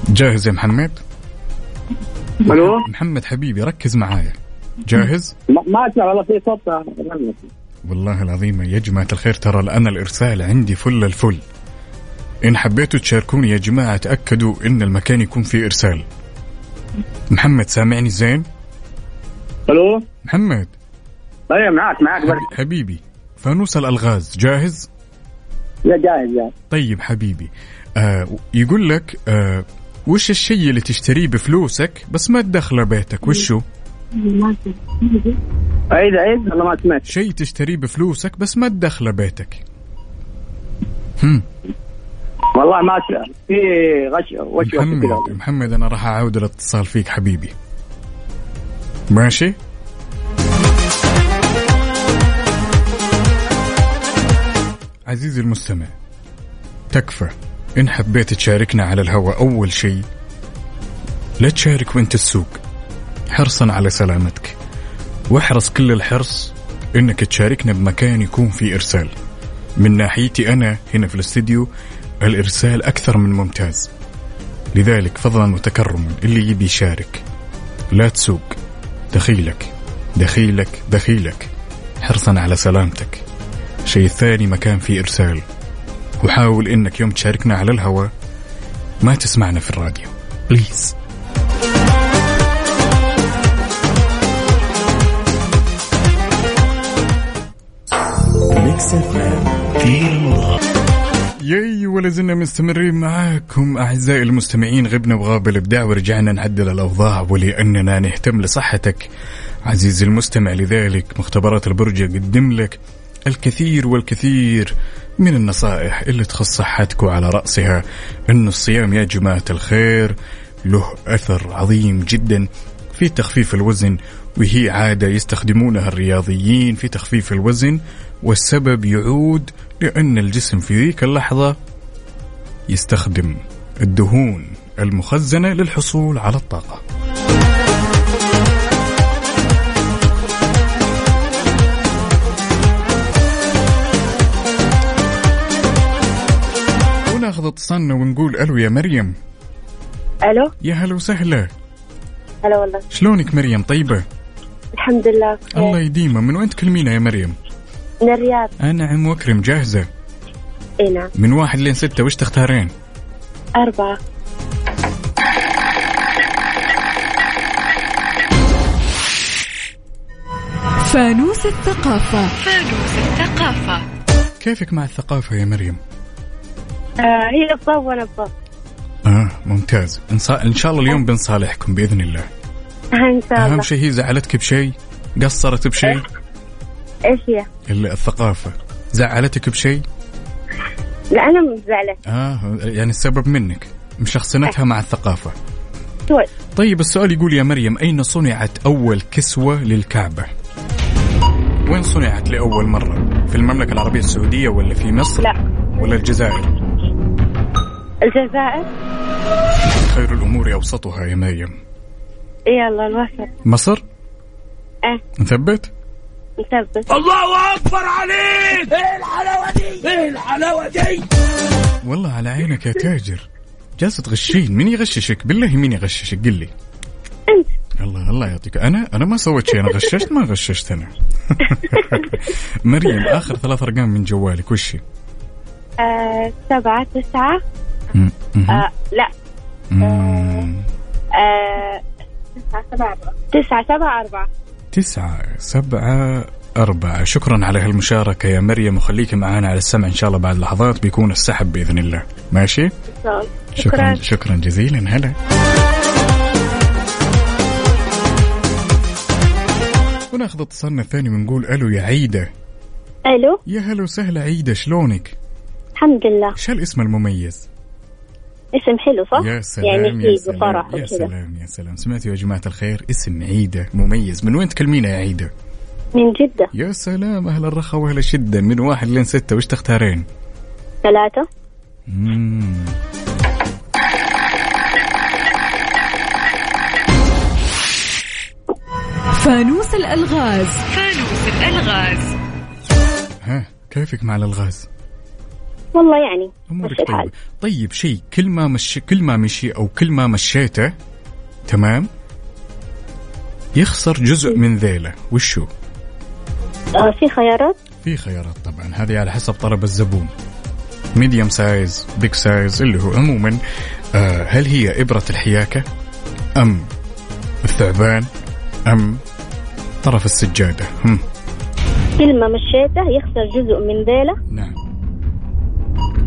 جاهز يا محمد؟ ألو؟ محمد حبيبي ركز معايا. جاهز؟ ما أسمع والله في صوت. والله العظيم يا جماعة الخير ترى أنا الإرسال عندي فل الفل. إن حبيتوا تشاركوني يا جماعة تأكدوا إن المكان يكون فيه إرسال. محمد سامعني زين؟ ألو؟ محمد؟ أيوه معاك معاك. بس حبي- حبيبي فانوس الألغاز جاهز؟ يا جاهز جاهز طيب حبيبي آه يقول لك آه وش الشيء اللي تشتريه بفلوسك بس ما تدخله بيتك؟ وشو؟ عيد عيد والله ما سمعت. شيء تشتريه بفلوسك بس ما تدخله بيتك. هم. والله ما في غش وش محمد محمد أنا راح أعود الاتصال فيك حبيبي. ماشي؟ عزيزي المستمع تكفى. إن حبيت تشاركنا على الهواء أول شيء لا تشارك وأنت السوق حرصا على سلامتك. واحرص كل الحرص إنك تشاركنا بمكان يكون فيه إرسال. من ناحيتي أنا هنا في الاستديو الإرسال أكثر من ممتاز. لذلك فضلا وتكرما اللي يبي يشارك لا تسوق. دخيلك دخيلك دخيلك. حرصا على سلامتك. شيء ثاني مكان فيه إرسال. وحاول إنك يوم تشاركنا على الهواء ما تسمعنا في الراديو. بليز ياي ولا زلنا مستمرين معاكم. أعزائي المستمعين غبنا وغاب الإبداع ورجعنا نعدل الأوضاع ولأننا نهتم لصحتك. عزيزي المستمع لذلك مختبرات البرج يقدم لك الكثير والكثير من النصائح اللي تخص صحتك وعلى رأسها انه الصيام يا جماعة الخير له أثر عظيم جدا في تخفيف الوزن وهي عادة يستخدمونها الرياضيين في تخفيف الوزن والسبب يعود لأن الجسم في ذيك اللحظة يستخدم الدهون المخزنة للحصول على الطاقة. وناخذ اتصالنا ونقول ألو يا مريم. ألو؟ يا هلا وسهلا. هلا والله. شلونك مريم؟ طيبة؟ الحمد لله الله يديمه. من وين تكلمينا يا مريم؟ من الرياض. أنعم وأكرم جاهزة؟ إي نعم. من واحد لين ستة وش تختارين؟ أربعة. فانوس الثقافة. كيفك مع الثقافة يا مريم؟ آه هي الضب وأنا الضب آه ممتاز. إن شاء الله اليوم بنصالحكم بإذن الله. إن شاء أهم الله. شيء هي زعلتك بشيء؟ قصرت بشيء؟ إيش؟ هي؟ ال- الثقافة. زعلتك بشيء؟ لا أنا مش آه يعني السبب منك مشخصنتها مع الثقافة. شوي طيب السؤال يقول يا مريم أين صنعت أول كسوة للكعبة؟ وين صنعت لأول مرة؟ في المملكة العربية السعودية ولا في مصر لا. ولا الجزائر؟ الجزائر؟ خير الأمور أوسطها يا مريم. يلا الوسط. مصر؟ إيه. نثبت نثبت الله أكبر عليك! إيه الحلاوة دي؟ إيه الحلاوة دي؟ والله على عينك يا تاجر. جالس تغشين. مين يغششك؟ بالله مين يغششك؟ قل لي. أنت. الله الله يعطيك. أنا أنا ما سويت شيء. أنا غششت ما غششت أنا. مريم آخر ثلاث أرقام من جوالك وش هي؟ آه سبعة تسعة. آه لا. مم. آه تسعة سبعة أربعة. تسعة سبعة أربعة. تسعة سبعة أربعة. شكرا على هالمشاركة يا مريم وخليك معانا على السمع إن شاء الله بعد لحظات بيكون السحب بإذن الله. ماشي؟ إن شاء الله شكرا شكرا. شكرا جزيلا. هلا. وناخذ اتصالنا الثاني ونقول ألو يا عيدة. ألو؟ يا هلا وسهلا عيدة شلونك؟ الحمد لله. شو الاسم المميز؟ اسم حلو صح؟ يا سلام يعني يا سلام بصراحة يا سلام يا سلام سمعتوا يا جماعة الخير اسم عيدة مميز من وين تكلمينا يا عيدة؟ من جدة يا سلام أهل الرخاء وأهل الشدة من واحد لين ستة وش تختارين؟ ثلاثة مم. فانوس الألغاز ها كيفك مع الألغاز؟ والله يعني أمورك الحال طيبة. طيب شيء كل ما مشي كل ما مشي أو كل ما مشيته تمام؟ يخسر جزء من ذيله. وشو؟ آه في خيارات؟ في خيارات طبعا. هذه على حسب طلب الزبون. medium size big size اللي هو عموما آه هل هي إبرة الحياكة؟ أم الثعبان؟ أم طرف السجادة؟ هم. كل ما مشيته يخسر جزء من ذيله؟ نعم.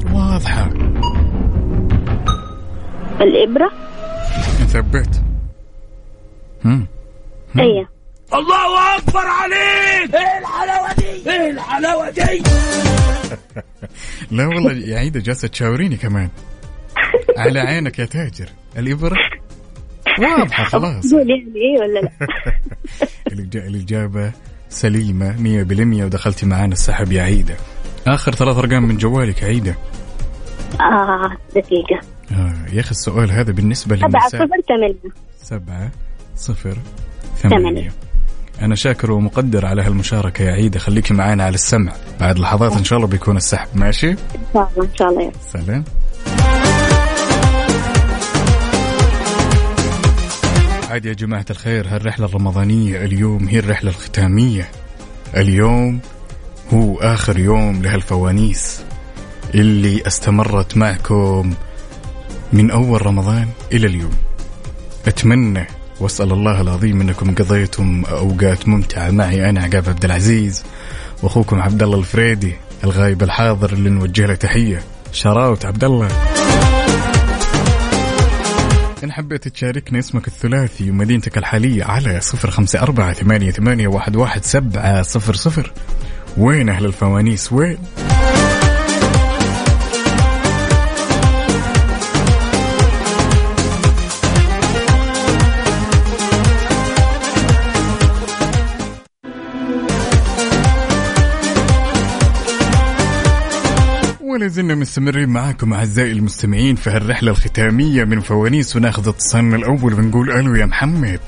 واضحة. الإبرة؟ ثبت هم. هم. أي الله أكبر عليك! إيه الحلاوة دي؟ إيه الحلاوة دي؟ لا والله يا عيدة جالسة تشاوريني كمان. على عينك يا تاجر. الإبرة؟ واضحة خلاص. قول يعني إيه ولا لا؟ سليمة مية بالمية ودخلتي معانا السحب يا عيدة. آخر ثلاث أرقام من جوالك يا عيدة. آه دقيقة. آه يا أخي السؤال هذا بالنسبة سبعة للنساء. صفر ثمانية. سبعة صفر ثمانية. ثمانية. أنا شاكر ومقدر على هالمشاركة يا عيدة. خليكي معانا على السمع. بعد لحظات إن شاء الله بيكون السحب. ماشي؟ إن شاء الله إن شاء الله. يا سلام. عاد يا جماعة الخير هالرحلة الرمضانية اليوم هي الرحلة الختامية. اليوم هو آخر يوم لهالفوانيس اللي استمرت معكم من أول رمضان إلى اليوم. أتمنى وأسأل الله العظيم أنكم قضيتم أوقات ممتعة معي. أنا عقاب عبد العزيز وأخوكم عبد الله الفريدي الغايب الحاضر اللي نوجه له تحية. شراوت عبد الله. إن حبيت تشاركنا اسمك الثلاثي ومدينتك الحالية على صفر خمسة أربعة ثمانية, واحد سبعة صفر صفر. وين أهل الفوانيس؟ وين؟ ولا زلنا مستمرين معاكم أعزائي المستمعين في هالرحلة الختامية من فوانيس وناخذ اتصالنا الأول ونقول ألو يا محمد.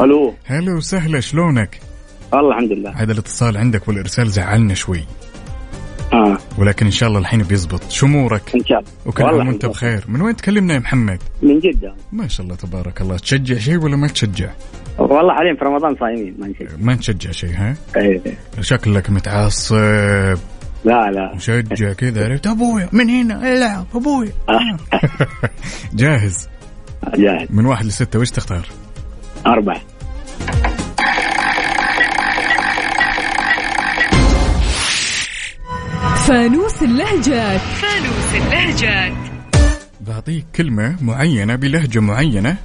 ألو. هلا وسهلا شلونك؟ والله الحمد لله. هذا الاتصال عندك والإرسال زعلنا شوي. آه. ولكن إن شاء الله الحين بيزبط. شو أمورك؟ إن شاء الله. وكل عام وأنت بخير. من وين تكلمنا يا محمد؟ من جدة. ما شاء الله تبارك الله. تشجع شيء ولا ما تشجع؟ والله حاليا في رمضان صايمين ما نشجع. ما نشجع شيء ها؟ إيه. شكلك متعصب. لا لا. مشجع كذا. عرفت أبويا من هنا؟ العب أبويا. جاهز. جاهز. من واحد لستة وش تختار؟ أربعة. فانوس اللهجات. فانوس اللهجات. بعطيك كلمة معينة بلهجة معينة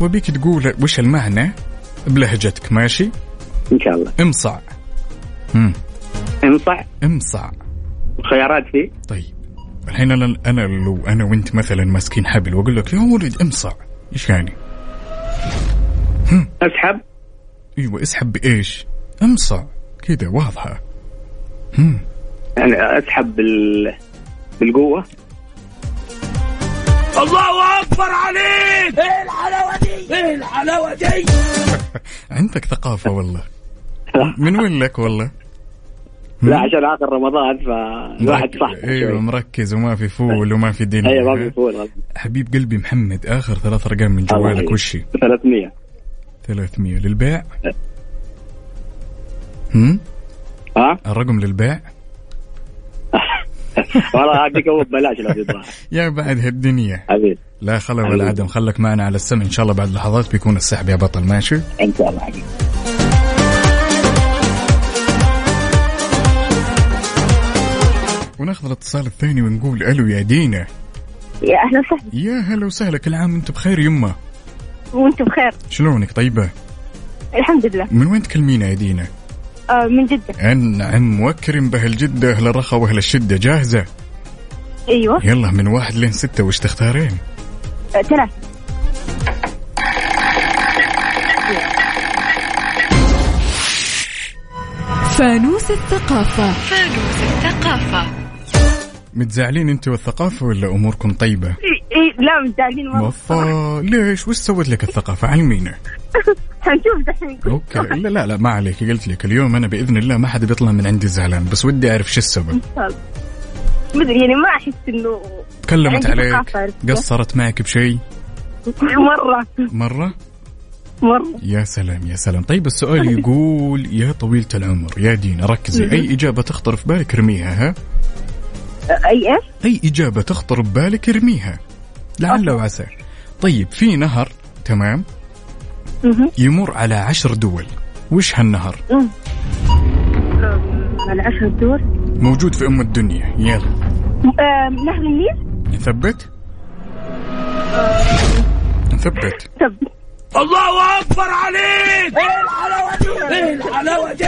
وبيك تقول وش المعنى؟ بلهجتك ماشي؟ إن شاء الله. امصع. مم. انصع امصع. خيارات فيه؟ طيب. الحين أنا أنا لو أنا وأنت مثلا ماسكين حبل وأقول لك يا ولد امصع. إيش يعني؟ اسحب. إيوه اسحب بإيش؟ امصع. كذا واضحة. هم. يعني أسحب بال... بالقوة. الله أكبر عليك! إيه الحلاوة دي؟ إيه الحلاوة دي؟ عندك ثقافة والله. من وين لك والله؟ لا عشان آخر رمضان فالواحد صح إيوه مركز وما في فول وما في دنيا أيوه ما في فول. حبيب قلبي محمد آخر ثلاث أرقام من جوالك. وشي 300 300 للبيع؟ هم؟ ها؟ الرقم للبيع؟ والله هديك هو ببلاش لو يا بعد هالدنيا. حبيبي. لا خلا ولا. عدم خلك معنا على السمع. إن شاء الله بعد لحظات بيكون السحب يا بطل. ماشي؟ إن شاء الله حبيبي. وناخذ الاتصال الثاني ونقول ألو يا دينا. يا أهلا وسهلا. يا هلا وسهلا. كل عام وأنتم بخير يمه وأنتم بخير. شلونك طيبة؟ الحمد لله. من وين تكلمينا يا دينا؟ آه من جدة. انعم واكرم بأهل الجده أهل الرخاء وأهل الشدة جاهزة؟ أيوه. يلا من واحد لين ستة وش تختارين؟ آه ثلاثة. فانوس الثقافة. فانوس الثقافة. متزعلين أنت والثقافة ولا أموركم طيبة؟ إيه إيه لا متزعلين وفا ليش؟ وش سوت لك الثقافة؟ علمينا. حنشوف دحين. أوكي. لا لا لا ما عليك. قلت لك اليوم أنا بإذن الله ما حد بيطلع من عندي زعلان بس ودي أعرف شو السبب. مدري يعني ما أحس إنه تكلمت عليك؟ قصرت معك بشيء؟ مرة. مرة؟ مرة. يا سلام يا سلام. طيب السؤال يقول يا طويلة العمر يا دينا ركزي. أي إجابة تخطر في بالك ارميها ها؟ أي إيش؟ أي إجابة تخطر ببالك ارميها. لعل وعسى. طيب في نهر تمام. يمر على عشر دول. وش هالنهر؟ على عشر دور موجود في أم الدنيا. يلا. آم، نهر النيل؟ نثبت؟ نثبت. طب. الله أكبر عليك إيه الحلاوه دي إيه الحلاوه دي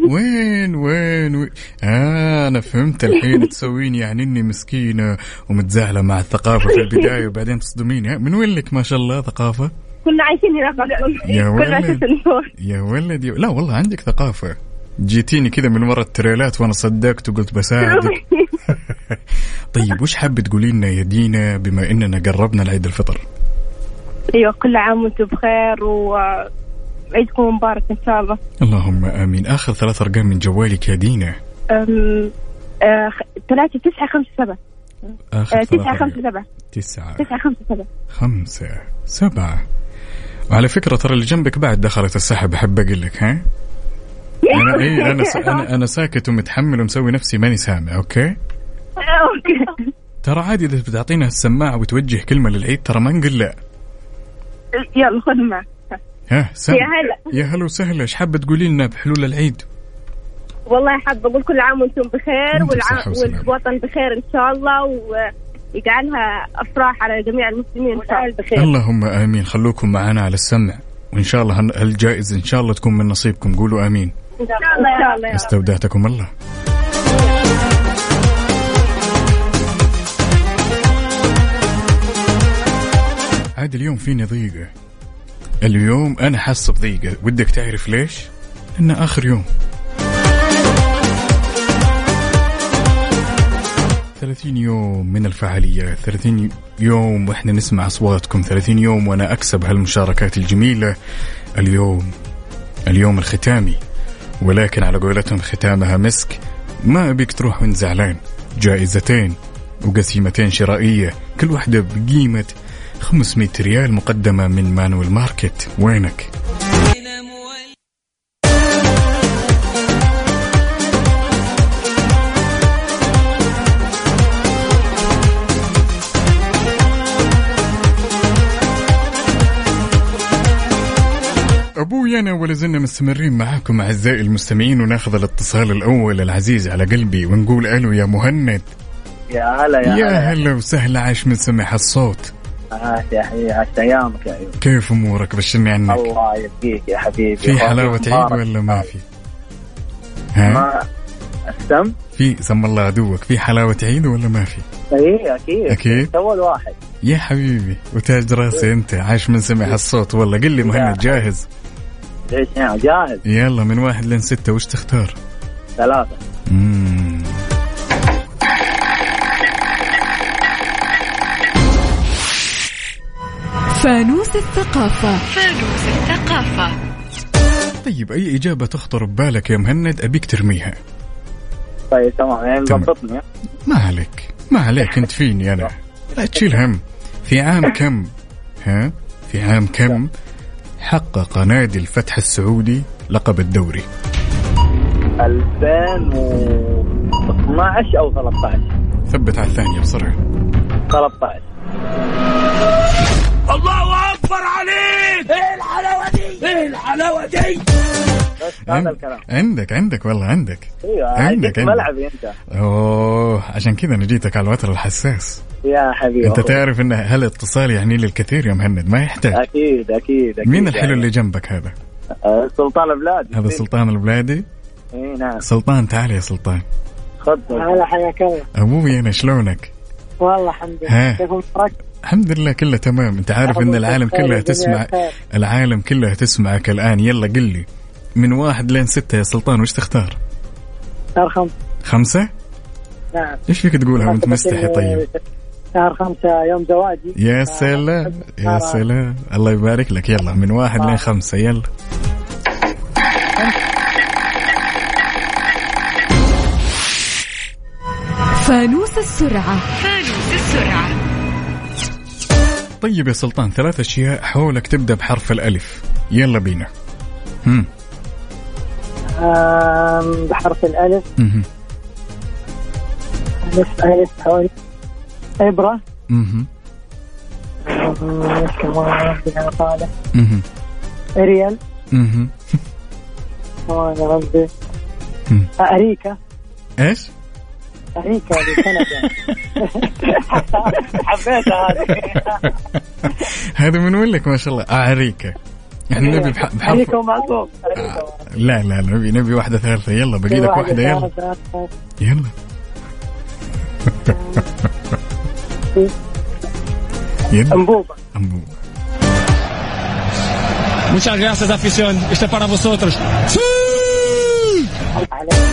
وين وين, وين؟ آه أنا فهمت الحين تسوين يعني إني مسكينة ومتزاحلة مع الثقافة في البداية وبعدين تصدميني ها؟ من وين لك ما شاء الله ثقافة كنا عايشين هناك. يا كنا ولد. يا ولد. لا والله عندك ثقافة جيتيني كذا من ورا التريلات وأنا صدقت وقلت بساعدك طيب وش حابة تقولي لنا يا دينا بما إننا قربنا لعيد الفطر أيوه كل عام وأنتم بخير وعيدكم مبارك إن شاء الله. اللهم آمين. آخر ثلاث أرقام من جوالك يا دينا. آه، ثلاثة تسعة خمسة سبعة. آه، تسعة خمسة. سبعة. تسعة. تسعة خمسة سبعة. خمسة سبعة. وعلى فكرة ترى اللي جنبك بعد دخلت السحب أحب أقول لك ها؟ أنا إيه أنا. أنا أنا ساكت ومتحمل ومسوي نفسي ماني سامع okay؟ okay. ترى عادي إذا بتعطينا السماعة وتوجه كلمة للعيد ترى ما نقول لا. يلا خذ معك. ها يا هلا. يا هلا وسهلا. إيش حابة تقولي لنا بحلول العيد؟ والله حابة أقول كل عام وأنتم بخير. والوطن بخير إن شاء الله ويجعلها أفراح على جميع المسلمين إن شاء الله. بخير. اللهم آمين. خلوكم معنا على السمع وإن شاء الله هن- هالجائزة إن شاء الله تكون من نصيبكم. قولوا آمين. إن شاء الله إن شاء الله يا رب. استودعتكم الله. عاد اليوم فيني ضيقة. اليوم أنا حاسة بضيقة. ودك تعرف ليش؟ لأنه آخر يوم. 30 يوم من الفعاليات 30 يوم وإحنا نسمع أصواتكم. 30 يوم وأنا أكسب هالمشاركات الجميلة. اليوم اليوم الختامي. ولكن على قولتهم ختامها مسك. ما أبيك تروح وأنت زعلان. جائزتين وقسيمتين شرائية. كل واحدة بقيمة 500 ريال مقدمة من مانويل ماركت. وينك؟ أبوي أنا ولا زلنا مستمرين معاكم أعزائي المستمعين وناخذ الاتصال الأول العزيز على قلبي ونقول ألو يا مهند. يا هلا يا, يا هلا. وسهلا عاش من سمع الصوت. عاش يا حبيبي عشت ايامك يا ايوب كيف أمورك؟ بشرني عنك. الله يبقيك يا حبيبي. في حلاوة عيد ولا ما في؟ ها؟ ما السم؟ في سم الله عدوك. في حلاوة عيد ولا ما في؟ اي أكيد. أكيد. اول واحد يا حبيبي وتاج راسي أنت. عاش من سمع الصوت والله قل لي مهند جاهز؟ ليش يعني جاهز. يلا من واحد لين ستة. وش تختار؟ ثلاثة. فانوس الثقافة. طيب أي إجابة تخطر ببالك يا مهند؟ أبيك ترميها. طيب تمام. يعني تمام. ضبطني ما عليك. ما عليك. أنت فيني أنا؟ لا تشيل هم. في عام كم؟ ها؟ في عام كم حقق نادي الفتح السعودي لقب الدوري؟ 2012 أو 13 ثبت على الثانية بسرعة. 13 الله أكبر عليك. إيه الحلاوة دي؟ إيه الحلاوة دي؟ بس هذا الكلام. عندك عندك والله عندك. إيوه عندك،. ملعبي أنت. أوه عشان كذا أنا جيتك على الوتر الحساس. يا حبيبي. أنت تعرف إن هالاتصال يعني للكثير يا مهند؟ ما يحتاج. أكيد أكيد أكيد. مين الحلو يعني. اللي جنبك هذا؟ آه، سلطان بلاد هذا سلطان البلادي؟ إي نعم. سلطان تعال يا سلطان. خذ هلا حياك الله. أبوي أنا شلونك؟ والله الحمد ها. لله كيف امورك؟ الحمد لله كله تمام. انت عارف إن العالم كلها تسمع العالم كلها تسمعك الآن. يلا قل لي من واحد لين ستة يا سلطان وش تختار؟ شهر خمسة. خمسة؟ نعم. إيش فيك تقولها وأنت مستحي؟ طيب. شهر خمسة يوم زواجي. يا سلام يا سلام. الله يبارك لك. يلا من واحد لين خمسة. يلا. فانوس السرعة. طيب يا سلطان ثلاث أشياء حولك تبدأ بحرف الألف. يلا بينا. هم. بحرف الألف. مهم. ألف ألف حوالي إبرة. إريال. مهم. كمان يا ربي. أريكا إيش؟ أريكا بكندا حبيتها هذه. هذا من وين لك ما شاء الله. اعريكه إحنا نبي بح- بحرف أريكا ومعصوم أريكا لا لا لا نبي نبي واحدة ثالثة. يلا باقي لك واحدة يلا. يلا. يلا. أنبوبة. أمبو. Muchas gracias, afición. Este es para vosotros.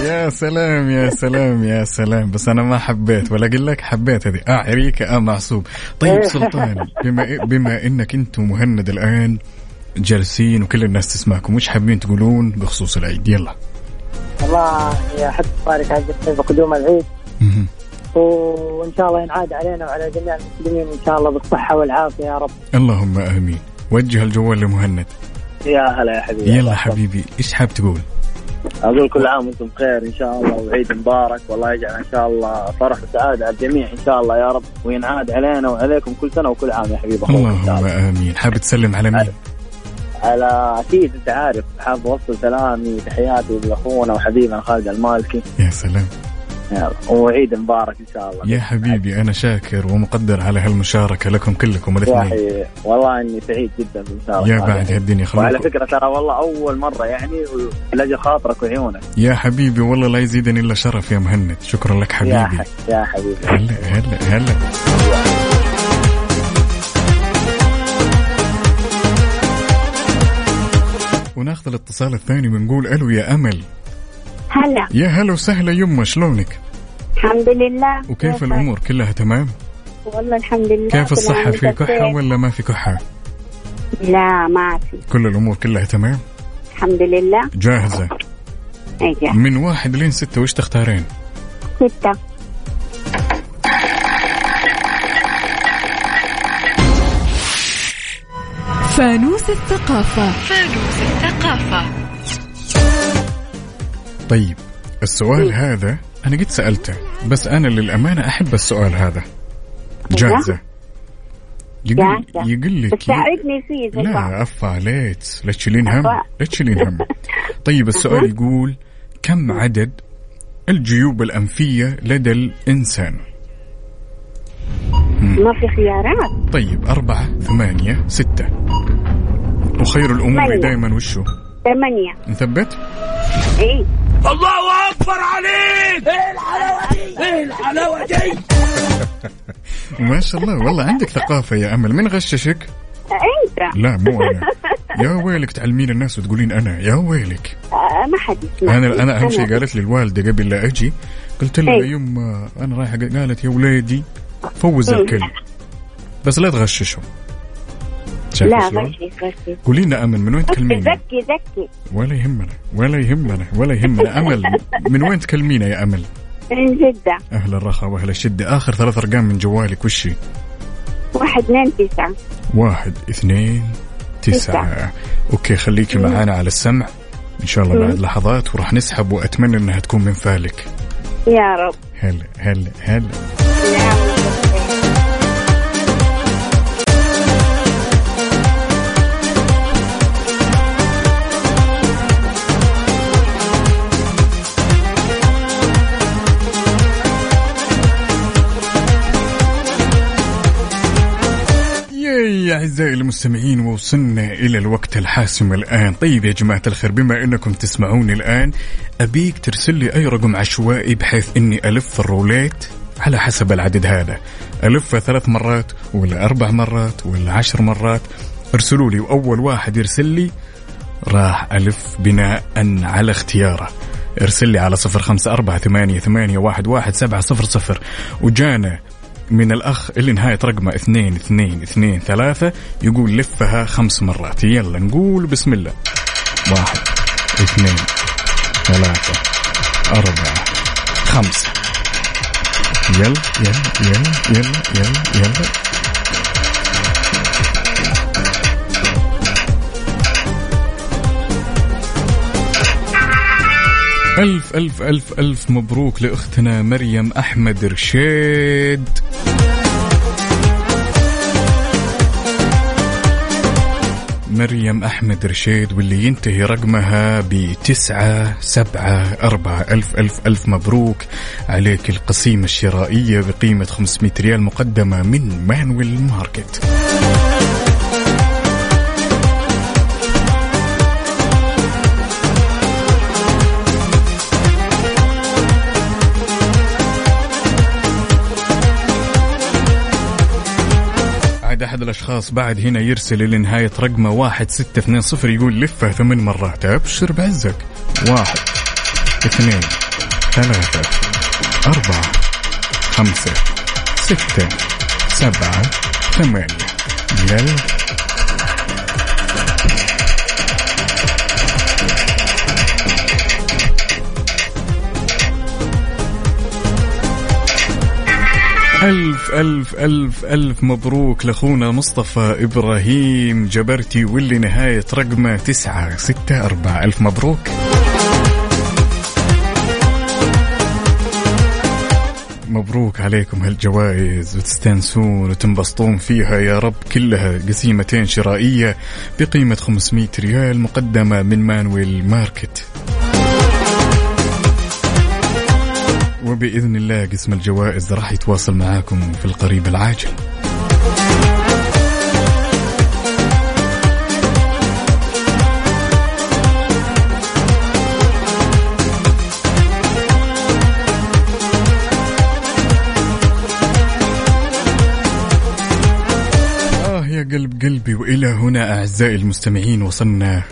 يا سلام يا سلام يا سلام. بس أنا ما حبيت ولا أقول لك حبيت هذه. آه عريكة آه معصوب. طيب سلطان بما بما إنك أنتم مهند الآن جالسين وكل الناس تسمعكم وش حابين تقولون بخصوص العيد؟ يلا. والله يا حد بارك على بقدوم العيد. وإن شاء الله ينعاد علينا وعلى جميع المسلمين إن شاء الله بالصحة والعافية يا رب. اللهم آمين. وجه الجوال لمهند. يا هلا يا حبيبي. يلا حبيبي إيش حاب تقول؟ أقول كل عام وأنتم بخير إن شاء الله وعيد مبارك والله يجعل إن شاء الله فرح وسعادة على الجميع إن شاء الله يا رب وينعاد علينا وعليكم كل سنة وكل عام يا شاء اللهم الله. آمين. حاب تسلم على مين؟ على أكيد أنت عارف حاب أوصل سلامي تحياتي لأخونا وحبيبنا خالد المالكي. يا سلام. يلا. وعيد مبارك إن شاء الله. يا حبيبي أنا شاكر ومقدر على هالمشاركة لكم كلكم الاثنين حبيبي والله إني سعيد جدا بالمشاركه يا بعد هالدنيا وعلى خلوكم فكرة ترى والله أول مرة يعني لاجل خاطرك وعيونك. يا حبيبي والله لا يزيدني إلا شرف يا مهند. شكرا لك حبيبي. يا حبيبي. هلا هلا هلا. وناخذ الاتصال الثاني بنقول ألو يا أمل. هلا. يا هلا وسهلا يمه شلونك؟ الحمد لله. وكيف الأمور؟ كلها تمام؟ والله الحمد لله. كيف عام في بخير. ولا ما في كحه لا ما في. كل الأمور كلها تمام؟ الحمد لله. جاهزة. أيوه من واحد لين ستة وش تختارين؟ ستة. فانوس الثقافة. فانوس الثقافة. طيب السؤال هذا أنا قد سألته بس أنا للأمانة أحب السؤال هذا. جاهزة؟ يقول. يقول لك فيه. لا أفا عليك لا تشيلين هم. لا تشيلين هم. طيب السؤال يقول كم عدد الجيوب الأنفية لدى الإنسان؟ ما في خيارات. طيب أربعة ثمانية ستة. وخير الأمور. دائما وشو؟ ثمانية. نثبت؟ إيه. الله أكبر عليك. إيه الحلاوة دي؟ إيه الحلاوة دي؟ ما شاء الله والله عندك ثقافة يا أمل. من غششك؟ انت لا مو أنا. يا ويلك تعلمين الناس وتقولين أنا. يا ويلك. آه، ما حد أنا أنا أهم شيء قالت لي الوالدة قبل لا أجي قلت لها إيه. يما أنا رايحة قالت يا وليدي فوز إيه. الكل بس لا تغششوا شايف لا؟ غشي غشي قولي لنا أمل من وين تكلمينا؟ زكي زكي ولا يهمنا ولا يهمنا ولا يهمنا. أمل من وين تكلمينا يا أمل؟ من جدة. أهل الرخاء وأهل الشدة. آخر ثلاث أرقام من جوالك وشي واحد اثنين تسعة. واحد اثنين تسعة. تسعة. أوكي خليكي معانا على السمع. إن شاء الله مم. بعد لحظات وراح نسحب وأتمنى أنها تكون من فالك. يا رب. هلا هلا هلا. ياي أعزائي المستمعين وصلنا إلى الوقت الحاسم الآن. طيب يا جماعة الخير بما أنكم تسمعوني الآن أبيك ترسل لي أي رقم عشوائي بحيث أني ألف الروليت على حسب العدد هذا. ألفه ثلاث مرات ولا أربع مرات ولا عشر مرات. ارسلوا لي وأول واحد يرسل لي راح ألف بناء على اختياره. ارسل لي على صفر خمسة أربعة ثمانية, ثمانية واحد, واحد سبعة صفر صفر. وجانا من الأخ اللي نهاية رقمه اثنين اثنين اثنين ثلاثة يقول لفها خمس مرات. يلا نقول بسم الله. واحد اثنين ثلاثة أربعة خمسة. يلا يلا يلا يلا يلا. يلا ألف ألف ألف ألف مبروك لأختنا مريم أحمد رشيد. مريم أحمد رشيد واللي ينتهي رقمها بتسعة سبعة أربعة. ألف ألف ألف مبروك عليك القسيمة الشرائية بقيمة 500 ريال مقدمة من مانويل ماركت. عاد أحد الأشخاص بعد هنا يرسل إلى نهاية رقمه واحد ستة اثنين صفر يقول لفه ثمان مرات. أبشر بعزك. واحد اثنين ثلاثة أربعة خمسة ستة سبعة ثمانية. يلا ألف ألف ألف ألف مبروك لأخونا مصطفى إبراهيم جبرتي واللي نهاية رقمه تسعة ستة أربعة. ألف مبروك. مبروك عليكم هالجوائز وتستانسون وتنبسطون فيها يا رب كلها قسيمتين شرائية بقيمة 500 ريال مقدمة من Manuel Market. وبإذن الله قسم الجوائز راح يتواصل معاكم في القريب العاجل. آه يا قلب قلبي وإلى هنا أعزائي المستمعين وصلنا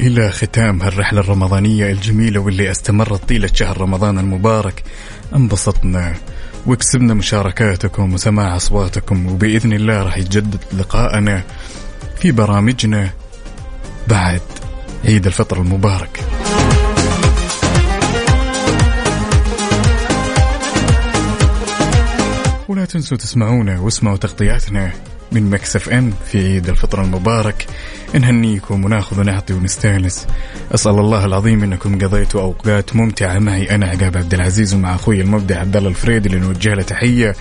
إلى ختام هالرحلة الرمضانية الجميلة واللي استمرت طيلة شهر رمضان المبارك. انبسطنا وكسبنا مشاركاتكم وسماع أصواتكم وبإذن الله راح يتجدد لقاءنا في برامجنا بعد عيد الفطر المبارك. ولا تنسوا تسمعونا واسمعوا تغطياتنا من Mix FM في عيد الفطر المبارك. نهنيكم وناخذ ونعطي ونستانس. أسأل الله العظيم إنكم قضيتوا أوقات ممتعة معي أنا عقاب عبد العزيز ومع أخوي المبدع عبد الله الفريدي اللي نوجه له تحية.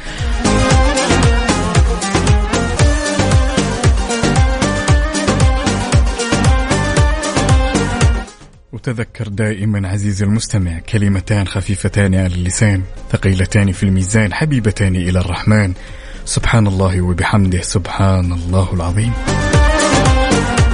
وتذكر دائما عزيزي المستمع كلمتان خفيفتان على اللسان ثقيلتان في الميزان حبيبتان إلى الرحمن. سبحان الله وبحمده سبحان الله العظيم.